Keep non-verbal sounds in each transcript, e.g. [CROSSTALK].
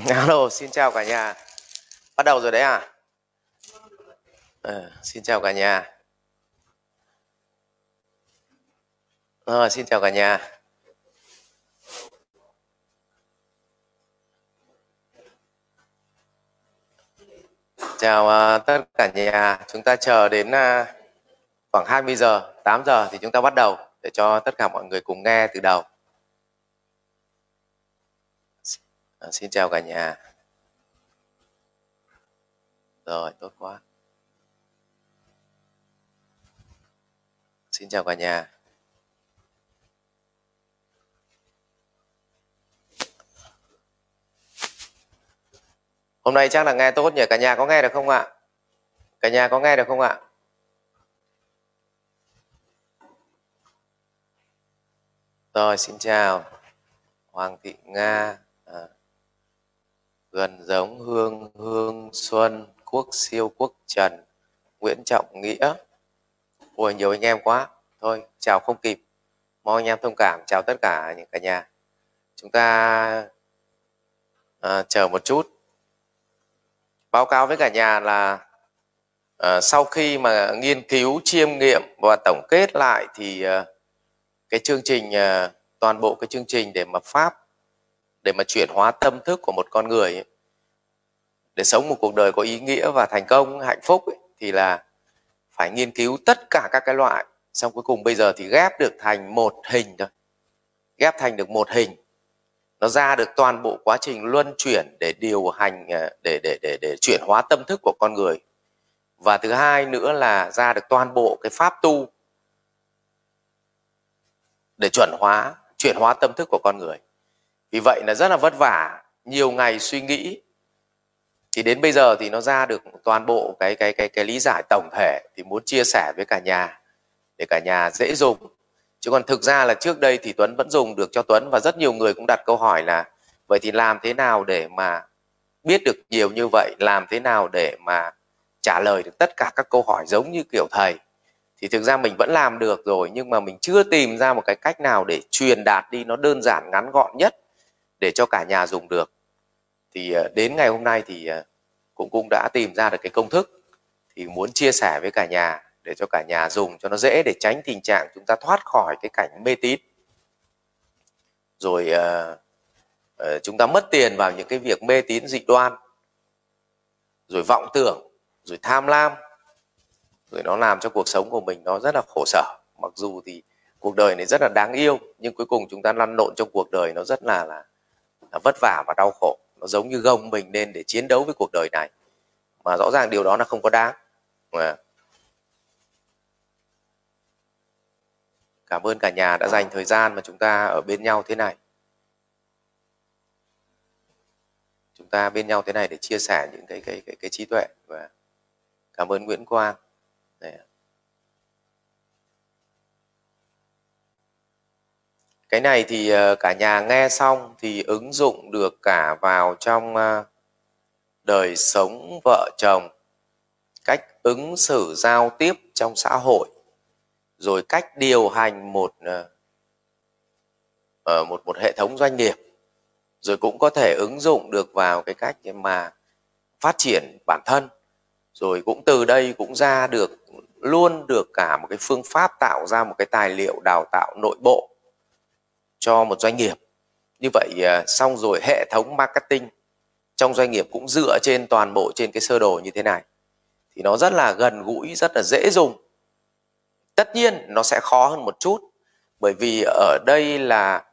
[LAUGHS] Alo, xin chào cả nhà. Bắt đầu rồi đấy à? Ờ, xin chào cả nhà. Ờ, xin chào cả nhà. Chào uh, tất cả nhà. Chúng ta chờ đến uh, khoảng 20 giờ, 8 giờ thì chúng ta bắt đầu để cho tất cả mọi người cùng nghe từ đầu. À, xin chào cả nhà. Rồi, tốt quá. Xin chào cả nhà. Hôm nay chắc là nghe tốt nhỉ? Cả nhà có nghe được không ạ? Cả nhà có nghe được không ạ? Rồi, xin chào. Hoàng Thị Nga, gần giống Hương Hương Xuân, Quốc Siêu Quốc Trần, Nguyễn Trọng Nghĩa. Ôi nhiều anh em quá. Thôi, chào không kịp. Mong anh em thông cảm. Chào tất cả những cả nhà. Chúng ta à, chờ một chút báo cáo với cả nhà là à, sau khi mà nghiên cứu chiêm nghiệm và tổng kết lại thì à, cái chương trình à, toàn bộ cái chương trình để mà pháp để mà chuyển hóa tâm thức của một con người ấy, để sống một cuộc đời có ý nghĩa và thành công hạnh phúc ấy, thì là phải nghiên cứu tất cả các cái loại. Xong cuối cùng bây giờ thì ghép được thành một hình thôi. Ghép thành được một hình. Nó ra được toàn bộ quá trình luân chuyển để điều hành à, để để để để chuyển hóa tâm thức của con người. Và thứ hai nữa là ra được toàn bộ cái pháp tu để chuẩn hóa chuyển hóa tâm thức của con người vì vậy là rất là vất vả, nhiều ngày suy nghĩ. Thì đến bây giờ thì nó ra được toàn bộ cái cái cái cái lý giải tổng thể thì muốn chia sẻ với cả nhà, để cả nhà dễ dùng. Chứ còn thực ra là trước đây thì Tuấn vẫn dùng được cho Tuấn và rất nhiều người cũng đặt câu hỏi là, vậy thì làm thế nào để mà biết được nhiều như vậy? Làm thế nào để mà trả lời được tất cả các câu hỏi giống như kiểu thầy? Thì thực ra mình vẫn làm được rồi, nhưng mà mình chưa tìm ra một cái cách nào để truyền đạt đi nó đơn giản, ngắn gọn nhất để cho cả nhà dùng được. Thì ờ, đến ngày hôm nay thì ờ, cũng cũng đã tìm ra được cái công thức thì muốn chia sẻ với cả nhà để cho cả nhà dùng cho nó dễ để tránh tình trạng chúng ta thoát khỏi cái cảnh mê tín. Rồi uh, uh, chúng ta mất tiền vào những cái việc mê tín dị đoan rồi vọng tưởng rồi tham lam rồi nó làm cho cuộc sống của mình nó rất là khổ sở. Mặc dù thì cuộc đời này rất là đáng yêu nhưng cuối cùng chúng ta lăn lộn trong cuộc đời nó rất là là, là vất vả và đau khổ. Nó giống như gồng mình lên để chiến đấu với cuộc đời này. Mà rõ ràng điều đó là không có đáng. Cảm ơn cả nhà đã dành thời gian mà chúng ta ở bên nhau thế này. Chúng ta bên nhau thế này để chia sẻ những cái cái cái, cái trí tuệ. Và cảm ơn Nguyễn Quang Đấy cái này thì ờ, cả nhà nghe xong thì ứng dụng được cả vào trong ờ, đời sống vợ chồng. Cách ứng xử giao tiếp trong xã hội. Rồi cách điều hành một ờ, một một hệ thống doanh nghiệp. Rồi cũng có thể ứng dụng được vào cái cách mà phát triển bản thân. Rồi cũng từ đây cũng ra được, luôn được cả một cái phương pháp tạo ra một cái tài liệu đào tạo nội bộ cho một doanh nghiệp. Như vậy à, xong rồi hệ thống marketing trong doanh nghiệp cũng dựa trên toàn bộ trên cái sơ đồ như thế này. Thì nó rất là gần gũi rất là dễ dùng. Tất nhiên nó sẽ khó hơn một chút bởi vì ở đây là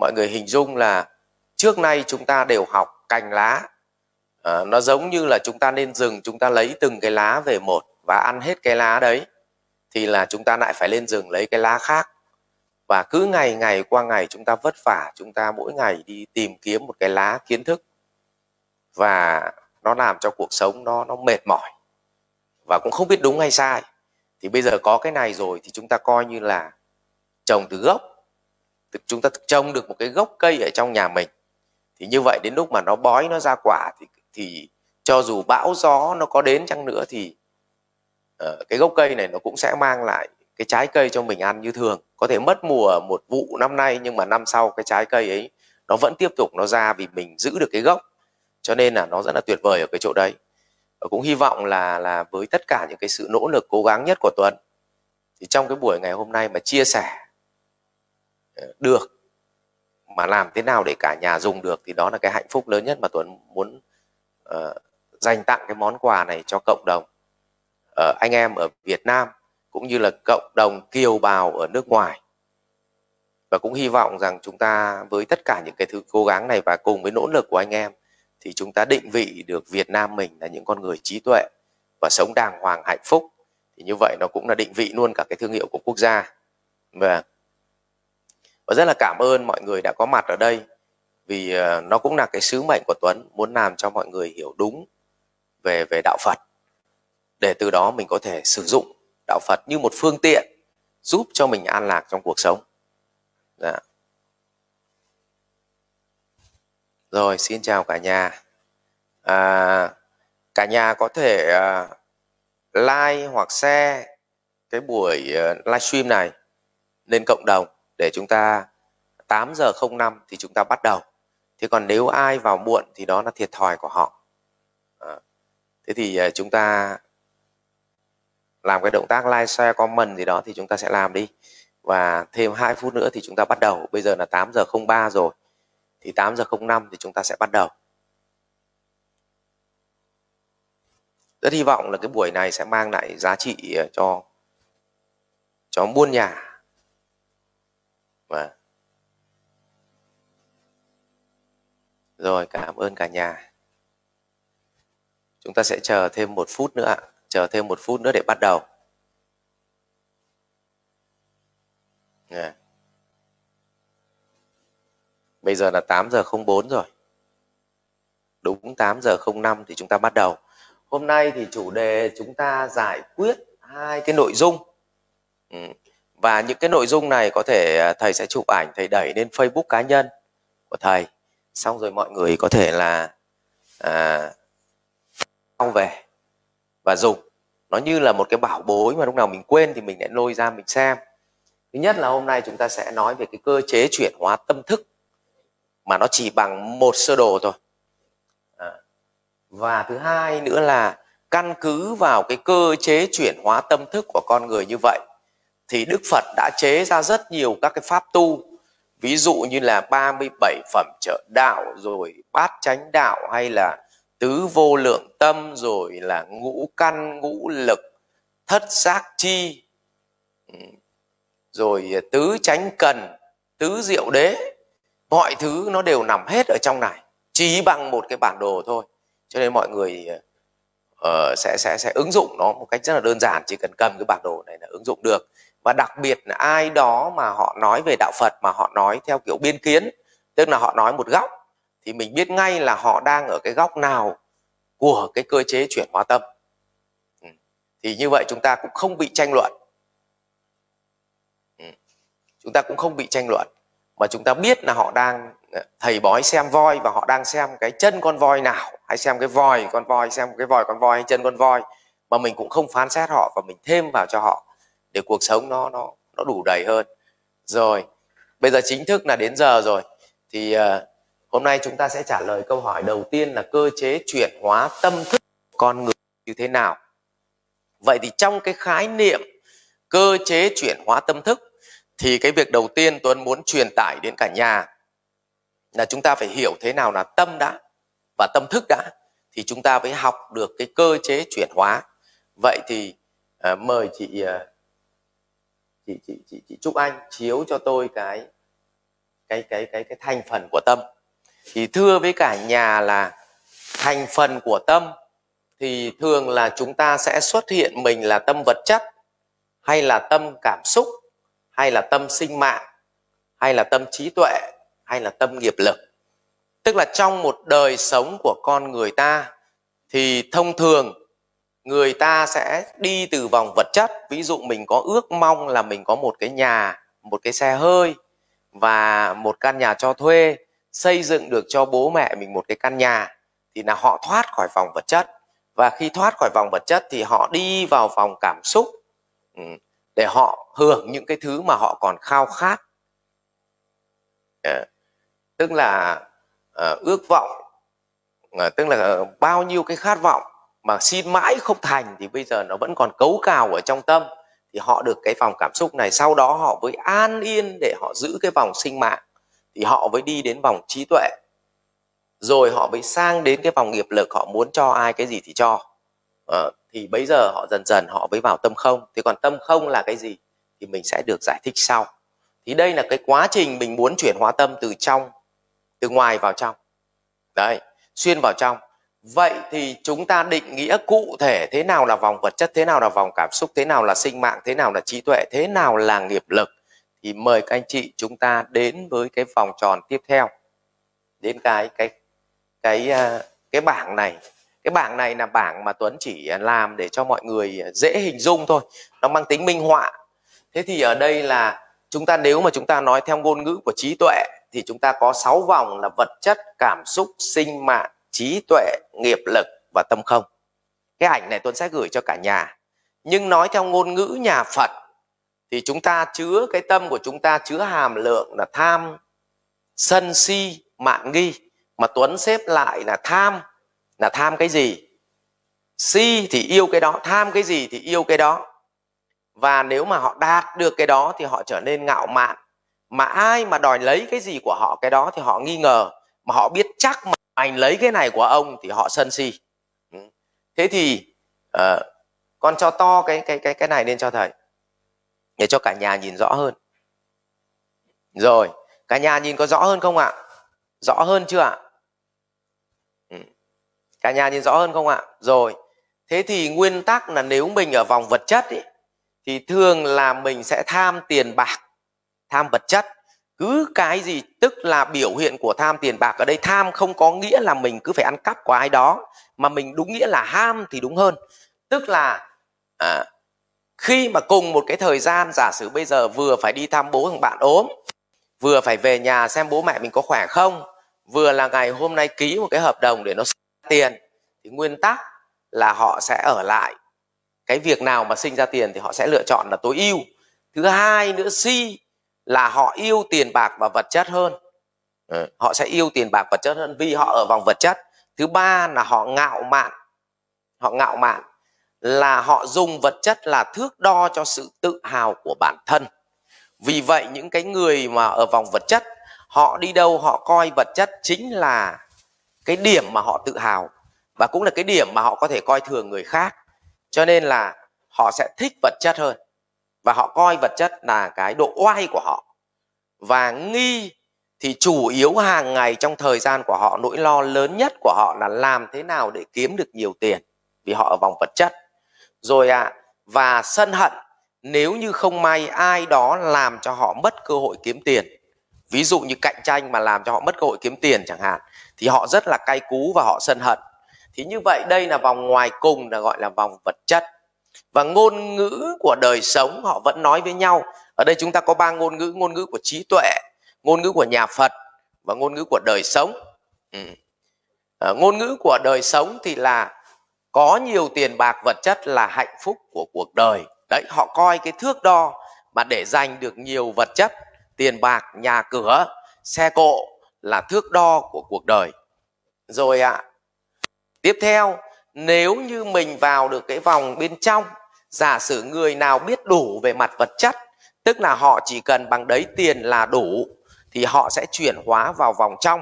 mọi người hình dung là trước nay chúng ta đều học cành lá. À, nó giống như là chúng ta nên rừng chúng ta lấy từng cái lá về một và ăn hết cái lá đấy thì là chúng ta lại phải lên rừng lấy cái lá khác và cứ ngày ngày qua ngày chúng ta vất vả chúng ta mỗi ngày đi tìm kiếm một cái lá kiến thức. Và nó làm cho cuộc sống nó nó mệt mỏi. Và cũng không biết đúng hay sai. Thì bây giờ có cái này rồi thì chúng ta coi như là trồng từ gốc. Chúng ta trồng được một cái gốc cây ở trong nhà mình. Thì như vậy đến lúc mà nó bói nó ra quả thì thì cho dù bão gió nó có đến chăng nữa thì uh, cái gốc cây này nó cũng sẽ mang lại cái trái cây cho mình ăn như thường. Có thể mất mùa một vụ năm nay nhưng mà năm sau cái trái cây ấy nó vẫn tiếp tục nó ra vì mình giữ được cái gốc. Cho nên là nó rất là tuyệt vời ở cái chỗ đấy. Và cũng hy vọng là là với tất cả những cái sự nỗ lực cố gắng nhất của Tuấn thì trong cái buổi ngày hôm nay mà chia sẻ ờ, được mà làm thế nào để cả nhà dùng được thì đó là cái hạnh phúc lớn nhất mà Tuấn muốn uh, dành tặng cái món quà này cho cộng đồng. Uh, anh em ở Việt Nam cũng như là cộng đồng kiều bào ở nước ngoài. Và cũng hy vọng rằng chúng ta với tất cả những cái thứ cố gắng này và cùng với nỗ lực của anh em thì chúng ta định vị được Việt Nam mình là những con người trí tuệ và sống đàng hoàng hạnh phúc. Thì như vậy nó cũng là định vị luôn cả cái thương hiệu của quốc gia. Và và rất là cảm ơn mọi người đã có mặt ở đây vì ờ, nó cũng là cái sứ mệnh của Tuấn muốn làm cho mọi người hiểu đúng về về đạo Phật để từ đó mình có thể sử dụng đạo Phật như một phương tiện giúp cho mình an lạc trong cuộc sống. Dạ. Rồi, xin chào cả nhà. À, cả nhà có thể uh, like hoặc share cái buổi uh, livestream này lên cộng đồng để chúng ta 8 giờ 05 thì chúng ta bắt đầu. Thế còn nếu ai vào muộn thì đó là thiệt thòi của họ. À, thế thì uh, chúng ta làm cái động tác like, share, comment gì đó thì chúng ta sẽ làm đi. Và thêm 2 phút nữa thì chúng ta bắt đầu. Bây giờ là 8 giờ 03 rồi. Thì 8 giờ 05 thì chúng ta sẽ bắt đầu. Rất hy vọng là cái buổi này sẽ mang lại giá trị ờ, cho cho muôn nhà. Và Rồi, cảm ơn cả nhà. Chúng ta sẽ chờ thêm một phút nữa ạ chờ thêm một phút nữa để bắt đầu. Yeah. bây giờ là 8 giờ 04 rồi. Đúng 8 giờ 05 thì chúng ta bắt đầu. Hôm nay thì chủ đề chúng ta giải quyết hai cái nội dung. Ừ. và những cái nội dung này có thể à, thầy sẽ chụp ảnh thầy đẩy lên Facebook cá nhân của thầy. Xong rồi mọi người có thể là à, về và dùng. Nó như là một cái bảo bối mà lúc nào mình quên thì mình lại lôi ra mình xem. Thứ nhất là hôm nay chúng ta sẽ nói về cái cơ chế chuyển hóa tâm thức, mà nó chỉ bằng một sơ đồ thôi. À. và thứ hai nữa là căn cứ vào cái cơ chế chuyển hóa tâm thức của con người như vậy, thì Đức Phật đã chế ra rất nhiều các cái pháp tu. Ví dụ như là 37 phẩm trợ đạo, rồi bát chánh đạo, hay là tứ vô lượng tâm rồi là ngũ căn ngũ lực thất giác chi. Ừ. Rồi à, tứ chánh cần tứ diệu đế mọi thứ nó đều nằm hết ở trong này chỉ bằng một cái bản đồ thôi. Cho nên mọi người uh, sẽ sẽ sẽ ứng dụng nó một cách rất là đơn giản chỉ cần cầm cái bản đồ này là ứng dụng được. Và đặc biệt là ai đó mà họ nói về đạo Phật mà họ nói theo kiểu biên kiến tức là họ nói một góc thì mình biết ngay là họ đang ở cái góc nào của cái cơ chế chuyển hóa tâm. Ừ. Thì như vậy chúng ta cũng không bị tranh luận. Ừ. Chúng ta cũng không bị tranh luận. Mà chúng ta biết là họ đang ờ, thầy bói xem voi và họ đang xem cái chân con voi nào hay xem cái vòi con voi xem cái vòi con voi hay chân con voi. Mà mình cũng không phán xét họ và mình thêm vào cho họ để cuộc sống nó nó nó đủ đầy hơn. Rồi bây giờ chính thức là đến giờ rồi. Thì uh, Hôm nay chúng ta sẽ trả lời câu hỏi đầu tiên là cơ chế chuyển hóa tâm thức con người như thế nào. Vậy thì trong cái khái niệm cơ chế chuyển hóa tâm thức thì cái việc đầu tiên Tuấn muốn truyền tải đến cả nhà là chúng ta phải hiểu thế nào là tâm đã và tâm thức đã thì chúng ta mới học được cái cơ chế chuyển hóa. Vậy thì à, mời chị à, chị chị chị chị Trúc Anh chiếu cho tôi cái cái cái cái cái thành phần của tâm thì thưa với cả nhà là thành phần của tâm thì thường là chúng ta sẽ xuất hiện mình là tâm vật chất, hay là tâm cảm xúc, hay là tâm sinh mạng, hay là tâm trí tuệ, hay là tâm nghiệp lực. Tức là trong một đời sống của con người ta thì thông thường người ta sẽ đi từ vòng vật chất. Ví dụ mình có ước mong là mình có một cái nhà, một cái xe hơi và một căn nhà cho thuê xây dựng được cho bố mẹ mình một cái căn nhà, thì là họ thoát khỏi vòng vật chất. Và khi thoát khỏi vòng vật chất thì họ đi vào vòng cảm xúc ừ, để họ hưởng những cái thứ mà họ còn khao khát. Ờ, tức là ờ, ước vọng ờ, tức là bao nhiêu cái khát vọng mà xin mãi không thành thì bây giờ nó vẫn còn cấu cào ở trong tâm, thì họ được cái vòng cảm xúc này. Sau đó họ mới an yên để họ giữ cái vòng sinh mạng thì họ mới đi đến vòng trí tuệ. Rồi họ mới sang đến cái vòng nghiệp lực họ muốn cho ai cái gì thì cho. À, thì bây giờ họ dần dần họ mới vào tâm không. Thế còn tâm không là cái gì thì mình sẽ được giải thích sau. Thì đây là cái quá trình mình muốn chuyển hóa tâm từ trong từ ngoài vào trong. Đấy xuyên vào trong. Vậy thì chúng ta định nghĩa cụ thể thế nào là vòng vật chất thế nào là vòng cảm xúc thế nào là sinh mạng thế nào là trí tuệ thế nào là nghiệp lực? Thì mời các anh chị chúng ta đến với cái vòng tròn tiếp theo. Đến cái cái cái à, cái bảng này. Cái bảng này là bảng mà Tuấn chỉ làm để cho mọi người dễ hình dung thôi. Nó mang tính minh họa. Thế thì ở đây là chúng ta, nếu mà chúng ta nói theo ngôn ngữ của trí tuệ, thì chúng ta có 6 vòng là vật chất, cảm xúc, sinh mạng, trí tuệ, nghiệp lực và tâm không. Cái ảnh này Tuấn sẽ gửi cho cả nhà. Nhưng nói theo ngôn ngữ nhà Phật thì chúng ta chứa cái tâm của chúng ta chứa hàm lượng là tham sân si mạn nghi. Mà Tuấn xếp lại là tham. Là tham cái gì? Si thì yêu cái đó tham cái gì thì yêu cái đó. Và nếu mà họ đạt được cái đó thì họ trở nên ngạo mạn. Mà ai mà đòi lấy cái gì của họ cái đó thì họ nghi ngờ. Mà họ biết chắc mà anh lấy cái này của ông thì họ sân si. Ừ. Thế thì uh, con cho to cái cái cái cái này lên cho thầy để cho cả nhà nhìn rõ hơn. Rồi cả nhà nhìn có rõ hơn không ạ? Rõ hơn chưa ạ? Ừ. cả nhà nhìn rõ hơn không ạ? Rồi thế thì nguyên tắc là nếu mình ở vòng vật chất ý, thì thường là mình sẽ tham tiền bạc tham vật chất. Cứ cái gì tức là biểu hiện của tham tiền bạc ở đây tham không có nghĩa là mình cứ phải ăn cắp của ai đó mà mình đúng nghĩa là ham thì đúng hơn. Tức là à, khi mà cùng một cái thời gian giả sử bây giờ vừa phải đi thăm bố thằng bạn ốm vừa phải về nhà xem bố mẹ mình có khỏe không vừa là ngày hôm nay ký một cái hợp đồng để nó tiền thì nguyên tắc là họ sẽ ở lại. Cái việc nào mà sinh ra tiền thì họ sẽ lựa chọn là tối ưu. Thứ hai nữa si là họ yêu tiền bạc và vật chất hơn. Ừ, họ sẽ yêu tiền bạc vật chất hơn vì họ ở vòng vật chất. Thứ ba là họ ngạo mạn họ ngạo mạn là họ dùng vật chất là thước đo cho sự tự hào của bản thân. Vì vậy, những cái người mà ở vòng vật chất, họ đi đâu họ coi vật chất chính là cái điểm mà họ tự hào và cũng là cái điểm mà họ có thể coi thường người khác. Cho nên là họ sẽ thích vật chất hơn và họ coi vật chất là cái độ oai của họ. Và nghi thì chủ yếu hàng ngày trong thời gian của họ, nỗi lo lớn nhất của họ là làm thế nào để kiếm được nhiều tiền vì họ ở vòng vật chất rồi à và sân hận nếu như không may ai đó làm cho họ mất cơ hội kiếm tiền. Ví dụ như cạnh tranh mà làm cho họ mất cơ hội kiếm tiền chẳng hạn thì họ rất là cay cú và họ sân hận. Thì như vậy đây là vòng ngoài cùng là gọi là vòng vật chất. Và ngôn ngữ của đời sống họ vẫn nói với nhau. Ở đây chúng ta có ba ngôn ngữ ngôn ngữ của trí tuệ ngôn ngữ của nhà phật và ngôn ngữ của đời sống. Ừ. à, ngôn ngữ của đời sống thì là có nhiều tiền bạc vật chất là hạnh phúc của cuộc đời. Đấy họ coi cái thước đo mà để giành được nhiều vật chất tiền bạc nhà cửa xe cộ là thước đo của cuộc đời. Rồi ạ à, tiếp theo nếu như mình vào được cái vòng bên trong giả sử người nào biết đủ về mặt vật chất tức là họ chỉ cần bằng đấy tiền là đủ thì họ sẽ chuyển hóa vào vòng trong.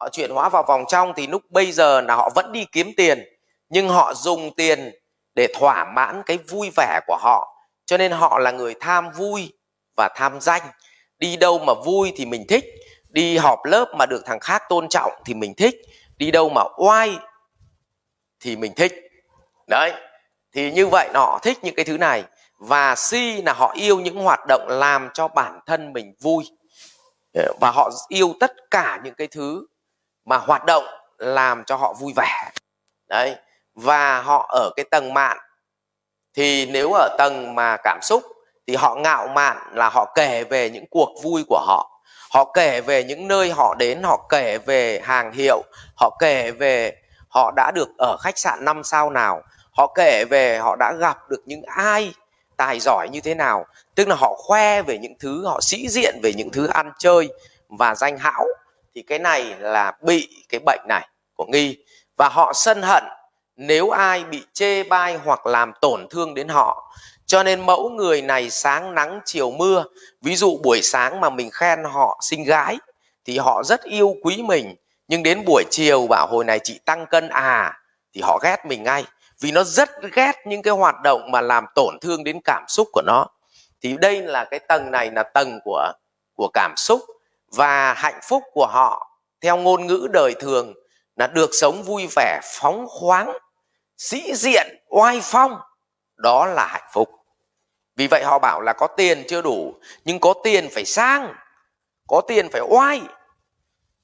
Họ chuyển hóa vào vòng trong thì lúc bây giờ là họ vẫn đi kiếm tiền nhưng họ dùng tiền để thỏa mãn cái vui vẻ của họ. Cho nên họ là người tham vui và tham danh. Đi đâu mà vui thì mình thích. Đi họp lớp mà được thằng khác tôn trọng thì mình thích. Đi đâu mà oai thì mình thích. Đấy. Thì như vậy họ thích những cái thứ này. Và si là họ yêu những hoạt động làm cho bản thân mình vui. Và họ yêu tất cả những cái thứ mà hoạt động làm cho họ vui vẻ. Đấy và họ ở cái tầng mạn. Thì nếu ở tầng mà cảm xúc, thì họ ngạo mạn là họ kể về những cuộc vui của họ. Họ kể về những nơi họ đến, họ kể về hàng hiệu, họ kể về họ đã được ở khách sạn năm sao nào, họ kể về họ đã gặp được những ai, tài giỏi như thế nào. Tức là họ khoe về những thứ, họ sĩ diện về những thứ ăn chơi và danh hão thì cái này là bị cái bệnh này của nghi. Và họ sân hận nếu ai bị chê bai hoặc làm tổn thương đến họ, cho nên mẫu người này sáng nắng, chiều mưa. Ví dụ buổi sáng mà mình khen họ xinh gái, thì họ rất yêu quý mình. Nhưng đến buổi chiều bảo, hồi này chị tăng cân à? Thì họ ghét mình ngay, vì nó rất ghét những cái hoạt động mà làm tổn thương đến cảm xúc của nó. Thì đây là cái tầng này là tầng của của cảm xúc và hạnh phúc của họ. Theo ngôn ngữ đời thường, là được sống vui vẻ, phóng khoáng sĩ diện oai phong, đó là hạnh phúc. Vì vậy họ bảo là có tiền chưa đủ, nhưng có tiền phải sang, có tiền phải oai,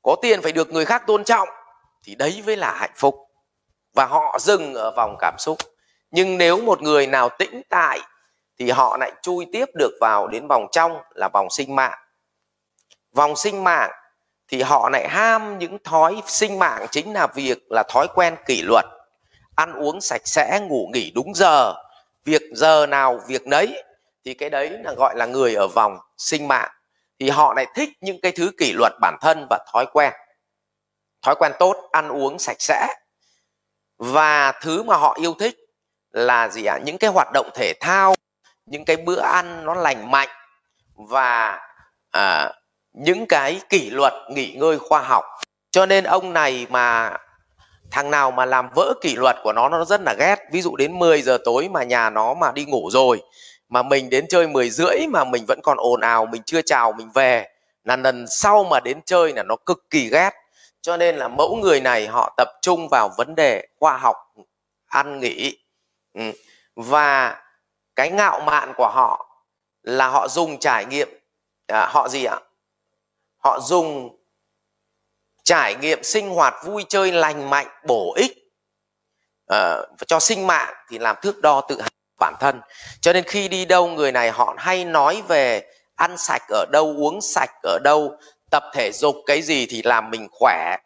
có tiền phải được người khác tôn trọng, thì đấy mới là hạnh phúc. Và họ dừng ở vòng cảm xúc. Nhưng nếu một người nào tĩnh tại, thì họ lại chui tiếp được vào đến vòng trong là vòng sinh mạng. Vòng sinh mạng thì họ lại ham những thói sinh mạng chính là việc là thói quen kỷ luật ăn uống sạch sẽ ngủ nghỉ đúng giờ việc giờ nào việc nấy thì cái đấy là gọi là người ở vòng sinh mạng. Thì họ lại thích những cái thứ kỷ luật bản thân và thói quen. Thói quen tốt ăn uống sạch sẽ. Và thứ mà họ yêu thích là gì ạ? À? những cái hoạt động thể thao những cái bữa ăn nó lành mạnh và à, những cái kỷ luật nghỉ ngơi khoa học. Cho nên ông này mà thằng nào mà làm vỡ kỷ luật của nó nó rất là ghét. Ví dụ đến 10 giờ tối mà nhà nó mà đi ngủ rồi mà mình đến chơi 10 rưỡi mà mình vẫn còn ồn ào mình chưa chào mình về là lần sau mà đến chơi là nó cực kỳ ghét. Cho nên là mẫu người này họ tập trung vào vấn đề khoa học ăn nghỉ. Ừ. và cái ngạo mạn của họ là họ dùng trải nghiệm à, họ gì ạ? Họ dùng trải nghiệm sinh hoạt vui chơi lành mạnh bổ ích uh, cho sinh mạng thì làm thước đo tự hào bản thân. Cho nên khi đi đâu người này họ hay nói về ăn sạch ở đâu uống sạch ở đâu tập thể dục cái gì thì làm mình khỏe.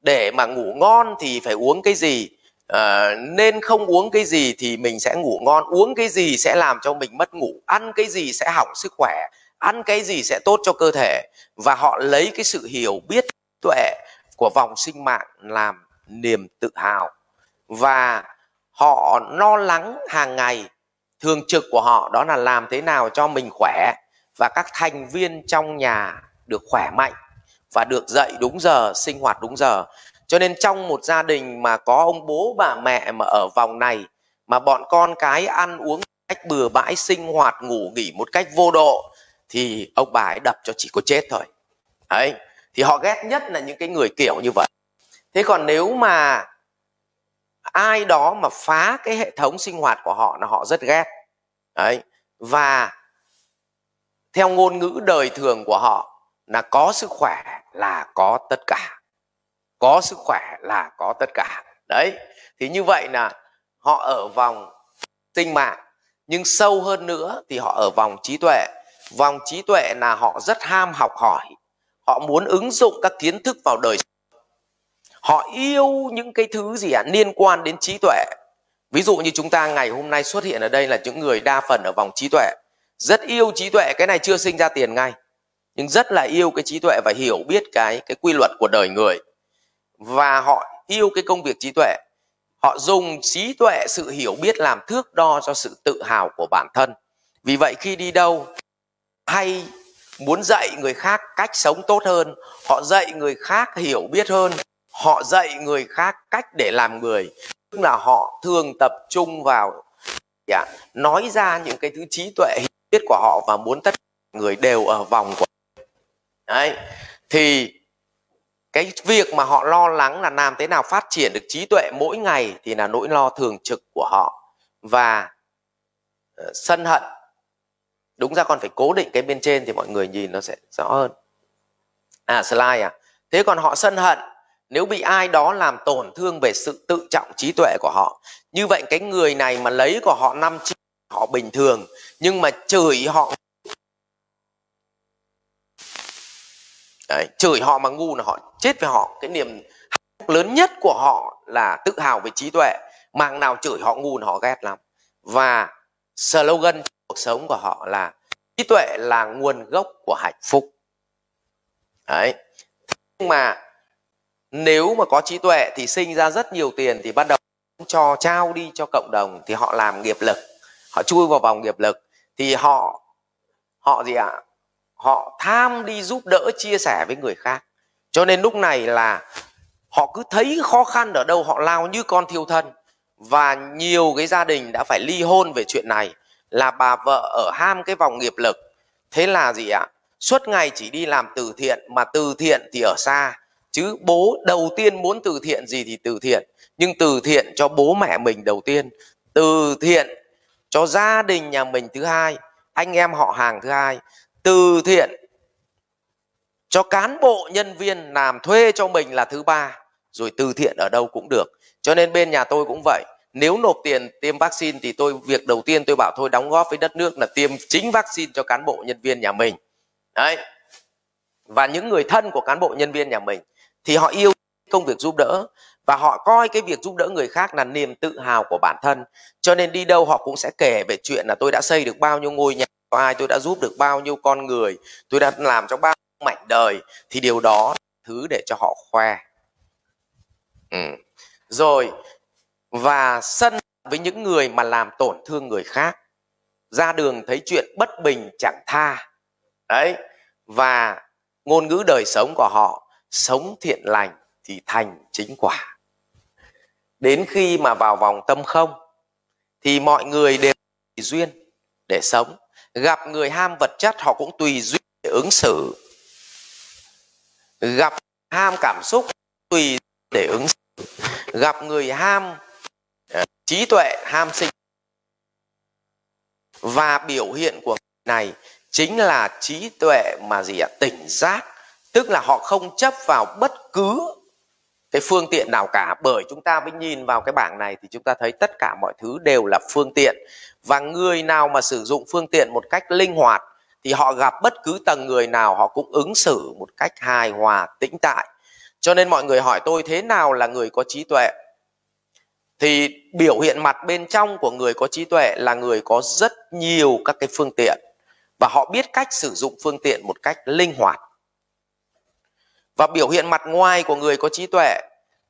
Để mà ngủ ngon thì phải uống cái gì à, nên không uống cái gì thì mình sẽ ngủ ngon. Uống cái gì sẽ làm cho mình mất ngủ ăn cái gì sẽ hỏng sức khỏe ăn cái gì sẽ tốt cho cơ thể. Và họ lấy cái sự hiểu biết tuệ của vòng sinh mạng làm niềm tự hào. Và họ lo lắng hàng ngày thường trực của họ đó là làm thế nào cho mình khỏe và các thành viên trong nhà được khỏe mạnh và được dậy đúng giờ, sinh hoạt đúng giờ. Cho nên trong một gia đình mà có ông bố, bà mẹ mà ở vòng này, mà bọn con cái ăn uống cách bừa bãi, sinh hoạt, ngủ nghỉ một cách vô độ, thì ông bà ấy đập cho chỉ có chết thôi. Đấy thì họ ghét nhất là những cái người kiểu như vậy. Thế còn nếu mà ai đó mà phá cái hệ thống sinh hoạt của họ là họ rất ghét. Đấy. Và theo ngôn ngữ đời thường của họ là có sức khỏe là có tất cả. Có sức khỏe là có tất cả. Đấy. Thì như vậy là họ ở vòng sinh mạng. Nhưng sâu hơn nữa thì họ ở vòng trí tuệ. Vòng trí tuệ là họ rất ham học hỏi họ muốn ứng dụng các kiến thức vào đời họ yêu những cái thứ gì ạ? À, liên quan đến trí tuệ. Ví dụ như chúng ta ngày hôm nay xuất hiện ở đây là những người đa phần ở vòng trí tuệ. Rất yêu trí tuệ cái này chưa sinh ra tiền ngay. Nhưng rất là yêu cái trí tuệ và hiểu biết cái cái quy luật của đời người. Và họ yêu cái công việc trí tuệ. Họ dùng trí tuệ sự hiểu biết làm thước đo cho sự tự hào của bản thân. Vì vậy khi đi đâu hay muốn dạy người khác cách sống tốt hơn họ dạy người khác hiểu biết hơn họ dạy người khác cách để làm người. Tức là họ thường tập trung vào yeah, nói ra những cái thứ trí tuệ hiểu biết của họ và muốn tất cả người đều ở vòng của đấy. Thì cái việc mà họ lo lắng là làm thế nào phát triển được trí tuệ mỗi ngày thì là nỗi lo thường trực của họ. Và ờ, sân hận đúng ra con phải cố định cái bên trên thì mọi người nhìn nó sẽ rõ hơn. À slide à. Thế còn họ sân hận. Nếu bị ai đó làm tổn thương về sự tự trọng trí tuệ của họ như vậy cái người này mà lấy của họ năm chi họ bình thường nhưng mà chửi họ Đấy, chửi họ mà ngu là họ chết với họ. Cái niềm lớn nhất của họ là tự hào về trí tuệ. Mạng nào chửi họ ngu là họ ghét lắm. Và slogan cuộc sống của họ là trí tuệ là nguồn gốc của hạnh phúc. Đấy. Nhưng mà nếu mà có trí tuệ thì sinh ra rất nhiều tiền thì bắt đầu cho trao đi cho cộng đồng thì họ làm nghiệp lực, họ chui vào vòng nghiệp lực thì họ họ gì ạ? Họ tham đi giúp đỡ, chia sẻ với người khác. Cho nên lúc này là họ cứ thấy khó khăn ở đâu, họ lao như con thiêu thân và nhiều cái gia đình đã phải ly hôn về chuyện này là bà vợ ở ham cái vòng nghiệp lực. Thế là gì ạ? Suốt ngày chỉ đi làm từ thiện, mà từ thiện thì ở xa. Chứ bố đầu tiên muốn từ thiện gì thì từ thiện. Nhưng từ thiện cho bố mẹ mình đầu tiên. Từ thiện cho gia đình nhà mình thứ hai, anh em họ hàng thứ hai. Từ thiện cho cán bộ nhân viên làm thuê cho mình là thứ ba. Rồi từ thiện ở đâu cũng được. Cho nên bên nhà tôi cũng vậy nếu nộp tiền tiêm vaccine thì tôi, việc đầu tiên tôi bảo thôi đóng góp với đất nước là tiêm chính vaccine cho cán bộ nhân viên nhà mình. Đấy. Và những người thân của cán bộ nhân viên nhà mình thì họ yêu công việc giúp đỡ và họ coi cái việc giúp đỡ người khác là niềm tự hào của bản thân. Cho nên đi đâu họ cũng sẽ kể về chuyện là tôi đã xây được bao nhiêu ngôi nhà có ai, tôi đã giúp được bao nhiêu con người, tôi đã làm cho bao nhiêu mảnh đời. Thì điều đó là thứ để cho họ khoe. Ừ. rồi và sân với những người mà làm tổn thương người khác. Ra đường thấy chuyện bất bình chẳng tha. Đấy, và ngôn ngữ đời sống của họ, sống thiện lành thì thành chính quả. Đến khi mà vào vòng tâm không, thì mọi người đều tùy duyên để sống. Gặp người ham vật chất, họ cũng tùy duyên để ứng xử. Gặp ham cảm xúc, tùy để ứng xử. Gặp người ham trí tuệ, ham sinh. Và biểu hiện của này chính là trí tuệ mà gì ạ? Tỉnh giác. Tức là họ không chấp vào bất cứ cái phương tiện nào cả. Bởi chúng ta mới nhìn vào cái bảng này thì chúng ta thấy tất cả mọi thứ đều là phương tiện. Và người nào mà sử dụng phương tiện một cách linh hoạt thì họ gặp bất cứ tầng người nào, họ cũng ứng xử một cách hài hòa, tĩnh tại. Cho nên mọi người hỏi tôi thế nào là người có trí tuệ? Thì biểu hiện mặt bên trong của người có trí tuệ là người có rất nhiều các cái phương tiện và họ biết cách sử dụng phương tiện một cách linh hoạt. Và biểu hiện mặt ngoài của người có trí tuệ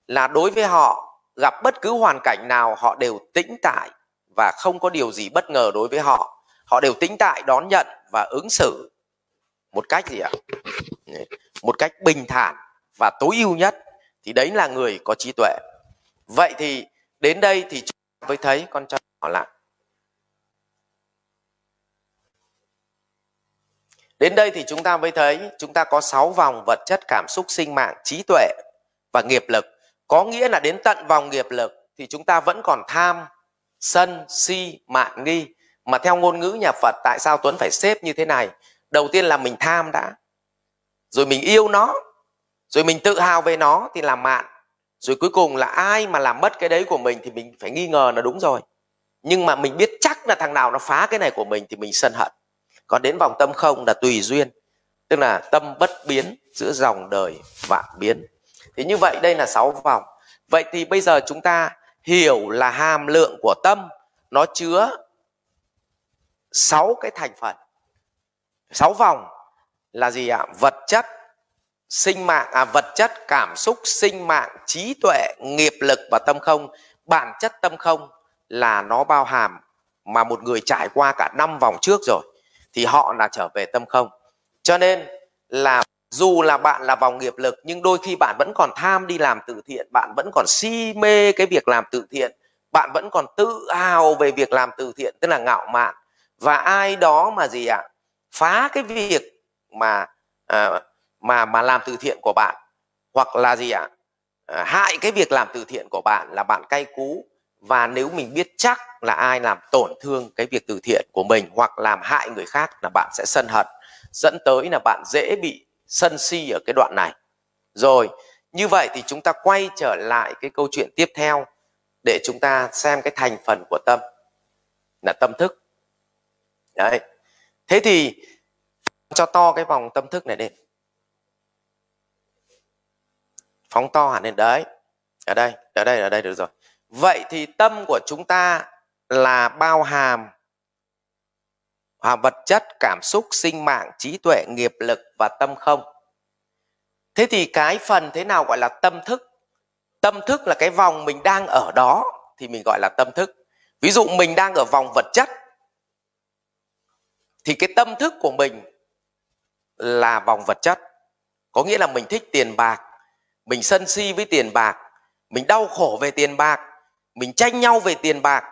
là đối với họ, gặp bất cứ hoàn cảnh nào họ đều tĩnh tại và không có điều gì bất ngờ đối với họ. Họ đều tĩnh tại, đón nhận và ứng xử một cách gì ạ? Một cách bình thản và tối ưu nhất. Thì đấy là người có trí tuệ. Vậy thì đến đây thì chúng ta mới thấy con trai nhỏ lại Đến đây thì chúng ta mới thấy chúng ta có 6 vòng vật chất, cảm xúc, sinh mạng, trí tuệ và nghiệp lực. Có nghĩa là đến tận vòng nghiệp lực thì chúng ta vẫn còn tham, sân, si, mạn, nghi. Mà theo ngôn ngữ nhà Phật tại sao Tuấn phải xếp như thế này? Đầu tiên là mình tham đã. Rồi mình yêu nó. Rồi mình tự hào về nó thì là mạn. Rồi cuối cùng là ai mà làm mất cái đấy của mình thì mình phải nghi ngờ là đúng rồi. Nhưng mà mình biết chắc là thằng nào nó phá cái này của mình thì mình sân hận. Còn đến vòng tâm không là tùy duyên. Tức là tâm bất biến giữa dòng đời vạn biến. Thì như vậy đây là sáu vòng. Vậy thì bây giờ chúng ta hiểu là hàm lượng của tâm nó chứa sáu cái thành phần. Sáu vòng là gì ạ? Vật chất sinh mạng à vật chất cảm xúc sinh mạng trí tuệ nghiệp lực và tâm không bản chất tâm không là nó bao hàm mà một người trải qua cả năm vòng trước rồi thì họ là trở về tâm không. Cho nên là dù là bạn là vòng nghiệp lực nhưng đôi khi bạn vẫn còn tham đi làm từ thiện bạn vẫn còn si mê cái việc làm từ thiện bạn vẫn còn tự hào về việc làm từ thiện tức là ngạo mạn. Và ai đó mà gì ạ? Phá cái việc mà à, mà mà làm từ thiện của bạn. Hoặc là gì ạ? À, hại cái việc làm từ thiện của bạn là bạn cay cú. Và nếu mình biết chắc là ai làm tổn thương cái việc từ thiện của mình hoặc làm hại người khác là bạn sẽ sân hận dẫn tới là bạn dễ bị sân si ở cái đoạn này. Rồi như vậy thì chúng ta quay trở lại cái câu chuyện tiếp theo để chúng ta xem cái thành phần của tâm là tâm thức. Đấy. Thế thì cho to cái vòng tâm thức này lên. Phóng to hẳn lên. Đấy ở đây ở đây ở đây được rồi. Vậy thì tâm của chúng ta là bao hàm? À, vật chất cảm xúc sinh mạng trí tuệ nghiệp lực và tâm không? Thế thì cái phần thế nào gọi là tâm thức? Tâm thức là cái vòng mình đang ở đó thì mình gọi là tâm thức. Ví dụ mình đang ở vòng vật chất thì cái tâm thức của mình là vòng vật chất. Có nghĩa là mình thích tiền bạc mình sân si với tiền bạc, mình đau khổ về tiền bạc, mình tranh nhau về tiền bạc.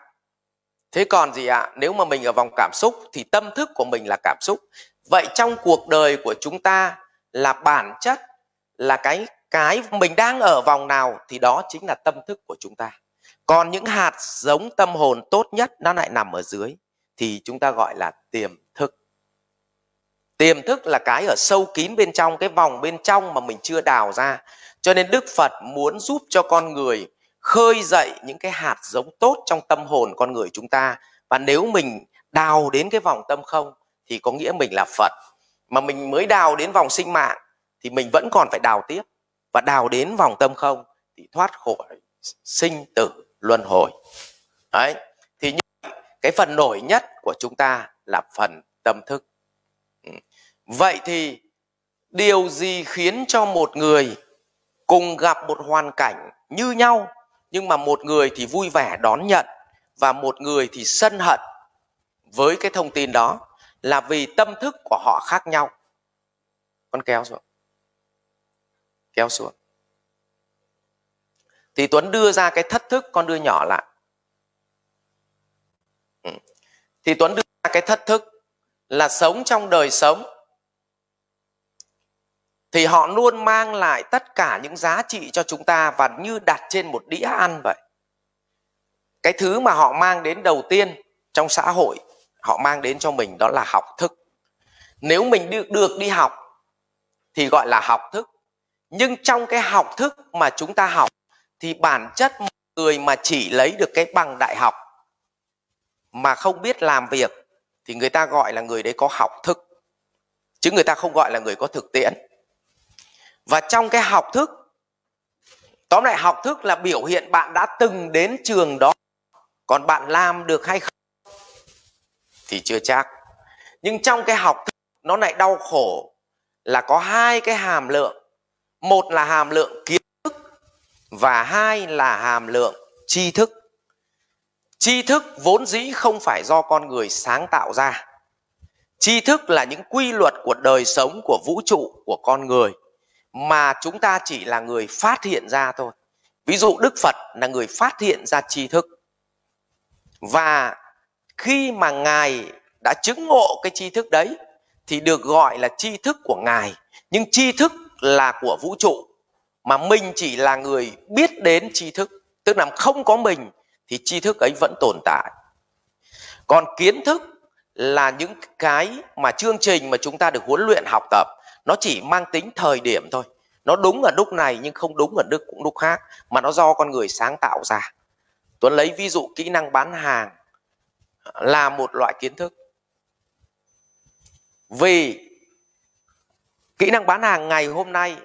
Thế còn gì ạ? Nếu mà mình ở vòng cảm xúc thì tâm thức của mình là cảm xúc. Vậy trong cuộc đời của chúng ta là bản chất, là cái cái mình đang ở vòng nào thì đó chính là tâm thức của chúng ta. Còn những hạt giống tâm hồn tốt nhất nó lại nằm ở dưới thì chúng ta gọi là tiềm thức. Tiềm thức là cái ở sâu kín bên trong, cái vòng bên trong mà mình chưa đào ra cho nên đức phật muốn giúp cho con người khơi dậy những cái hạt giống tốt trong tâm hồn con người chúng ta. Và nếu mình đào đến cái vòng tâm không thì có nghĩa mình là phật. Mà mình mới đào đến vòng sinh mạng thì mình vẫn còn phải đào tiếp. Và đào đến vòng tâm không thì thoát khỏi sinh tử luân hồi. Đấy, thì như cái phần nổi nhất của chúng ta là phần tâm thức. Ừ. Vậy thì điều gì khiến cho một người cùng gặp một hoàn cảnh như nhau, nhưng mà một người thì vui vẻ đón nhận và một người thì sân hận với cái thông tin đó là vì tâm thức của họ khác nhau. Con kéo xuống. Kéo xuống. Thì tuấn đưa ra cái thất thức, con đưa nhỏ lại. Ừ. Thì tuấn đưa ra cái thất thức là sống trong đời sống thì họ luôn mang lại tất cả những giá trị cho chúng ta và như đặt trên một đĩa ăn vậy. Cái thứ mà họ mang đến đầu tiên trong xã hội họ mang đến cho mình đó là học thức. Nếu mình được, được đi học thì gọi là học thức. Nhưng trong cái học thức mà chúng ta học thì bản chất một người mà chỉ lấy được cái bằng đại học mà không biết làm việc thì người ta gọi là người đấy có học thức. Chứ người ta không gọi là người có thực tiễn và trong cái học thức, tóm lại học thức là biểu hiện bạn đã từng đến trường đó, còn bạn làm được hay không thì chưa chắc. Nhưng trong cái học thức, nó lại đau khổ là có hai cái hàm lượng. Một là hàm lượng kiến thức và hai là hàm lượng tri thức. Tri thức vốn dĩ không phải do con người sáng tạo ra. Tri thức là những quy luật của đời sống, của vũ trụ, của con người mà chúng ta chỉ là người phát hiện ra thôi. Ví dụ đức phật là người phát hiện ra tri thức. Và khi mà ngài đã chứng ngộ cái tri thức đấy, thì được gọi là tri thức của ngài. Nhưng tri thức là của vũ trụ, mà mình chỉ là người biết đến tri thức. Tức là không có mình, thì tri thức ấy vẫn tồn tại. Còn kiến thức là những cái mà chương trình mà chúng ta được huấn luyện học tập nó chỉ mang tính thời điểm thôi. Nó đúng ở lúc này nhưng không đúng ở lúc cũng lúc khác, mà nó do con người sáng tạo ra. Tuấn lấy ví dụ kỹ năng bán hàng là một loại kiến thức. Vì kỹ năng bán hàng ngày hôm nay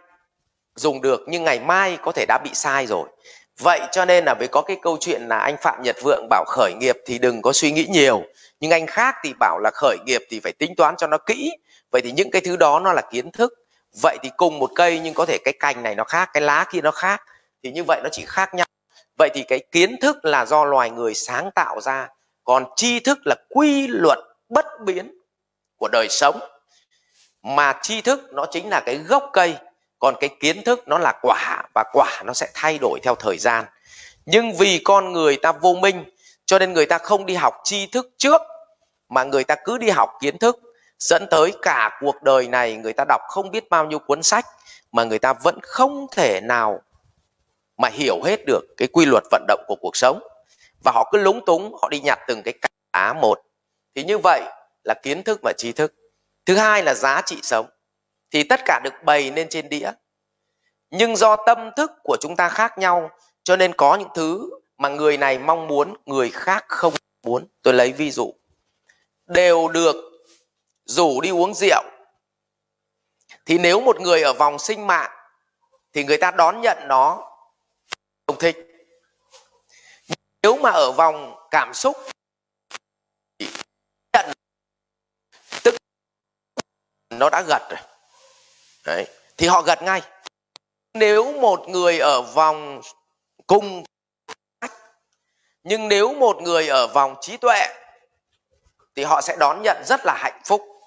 dùng được nhưng ngày mai có thể đã bị sai rồi. Vậy cho nên là với có cái câu chuyện là anh phạm nhật vượng bảo khởi nghiệp thì đừng có suy nghĩ nhiều. Nhưng anh khác thì bảo là khởi nghiệp thì phải tính toán cho nó kỹ vậy thì những cái thứ đó nó là kiến thức. Vậy thì cùng một cây nhưng có thể cái cành này nó khác, cái lá kia nó khác, thì như vậy nó chỉ khác nhau. Vậy thì cái kiến thức là do loài người sáng tạo ra, còn tri thức là quy luật bất biến của đời sống. Mà tri thức nó chính là cái gốc cây, còn cái kiến thức nó là quả và quả nó sẽ thay đổi theo thời gian. Nhưng vì con người ta vô minh, cho nên người ta không đi học tri thức trước, mà người ta cứ đi học kiến thức dẫn tới cả cuộc đời này người ta đọc không biết bao nhiêu cuốn sách mà người ta vẫn không thể nào mà hiểu hết được cái quy luật vận động của cuộc sống. Và họ cứ lúng túng, họ đi nhặt từng cái cá một. Thì như vậy là kiến thức và tri thức. Thứ hai là giá trị sống. Thì tất cả được bày lên trên đĩa. Nhưng do tâm thức của chúng ta khác nhau, cho nên có những thứ mà người này mong muốn, người khác không muốn. Tôi lấy ví dụ. Đều được rủ đi uống rượu. Thì nếu một người ở vòng sinh mạng, thì người ta đón nhận nó không thích. Nếu mà ở vòng cảm xúc nhận tức nó đã gật rồi. Đấy. thì họ gật ngay. Nếu một người ở vòng cung nhưng nếu một người ở vòng trí tuệ, thì họ sẽ đón nhận rất là hạnh phúc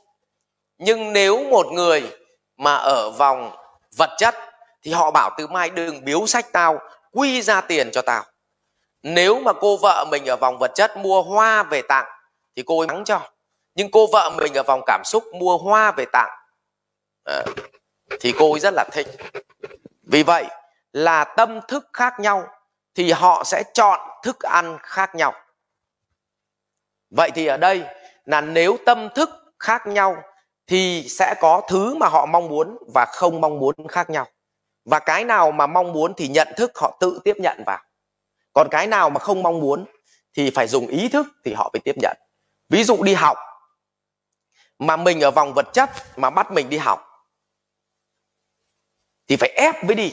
nhưng nếu một người mà ở vòng vật chất thì họ bảo từ mai đừng biếu sách tao quy ra tiền cho tao. Nếu mà cô vợ mình ở vòng vật chất mua hoa về tặng thì cô ấy mắng cho. Nhưng cô vợ mình ở vòng cảm xúc mua hoa về tặng à, thì cô ấy rất là thích. Vì vậy là tâm thức khác nhau thì họ sẽ chọn thức ăn khác nhau. Vậy thì ở đây là nếu tâm thức khác nhau thì sẽ có thứ mà họ mong muốn và không mong muốn khác nhau. Và cái nào mà mong muốn thì nhận thức họ tự tiếp nhận vào. Còn cái nào mà không mong muốn thì phải dùng ý thức thì họ phải tiếp nhận. Ví dụ đi học, mà mình ở vòng vật chất mà bắt mình đi học, thì phải ép mới đi.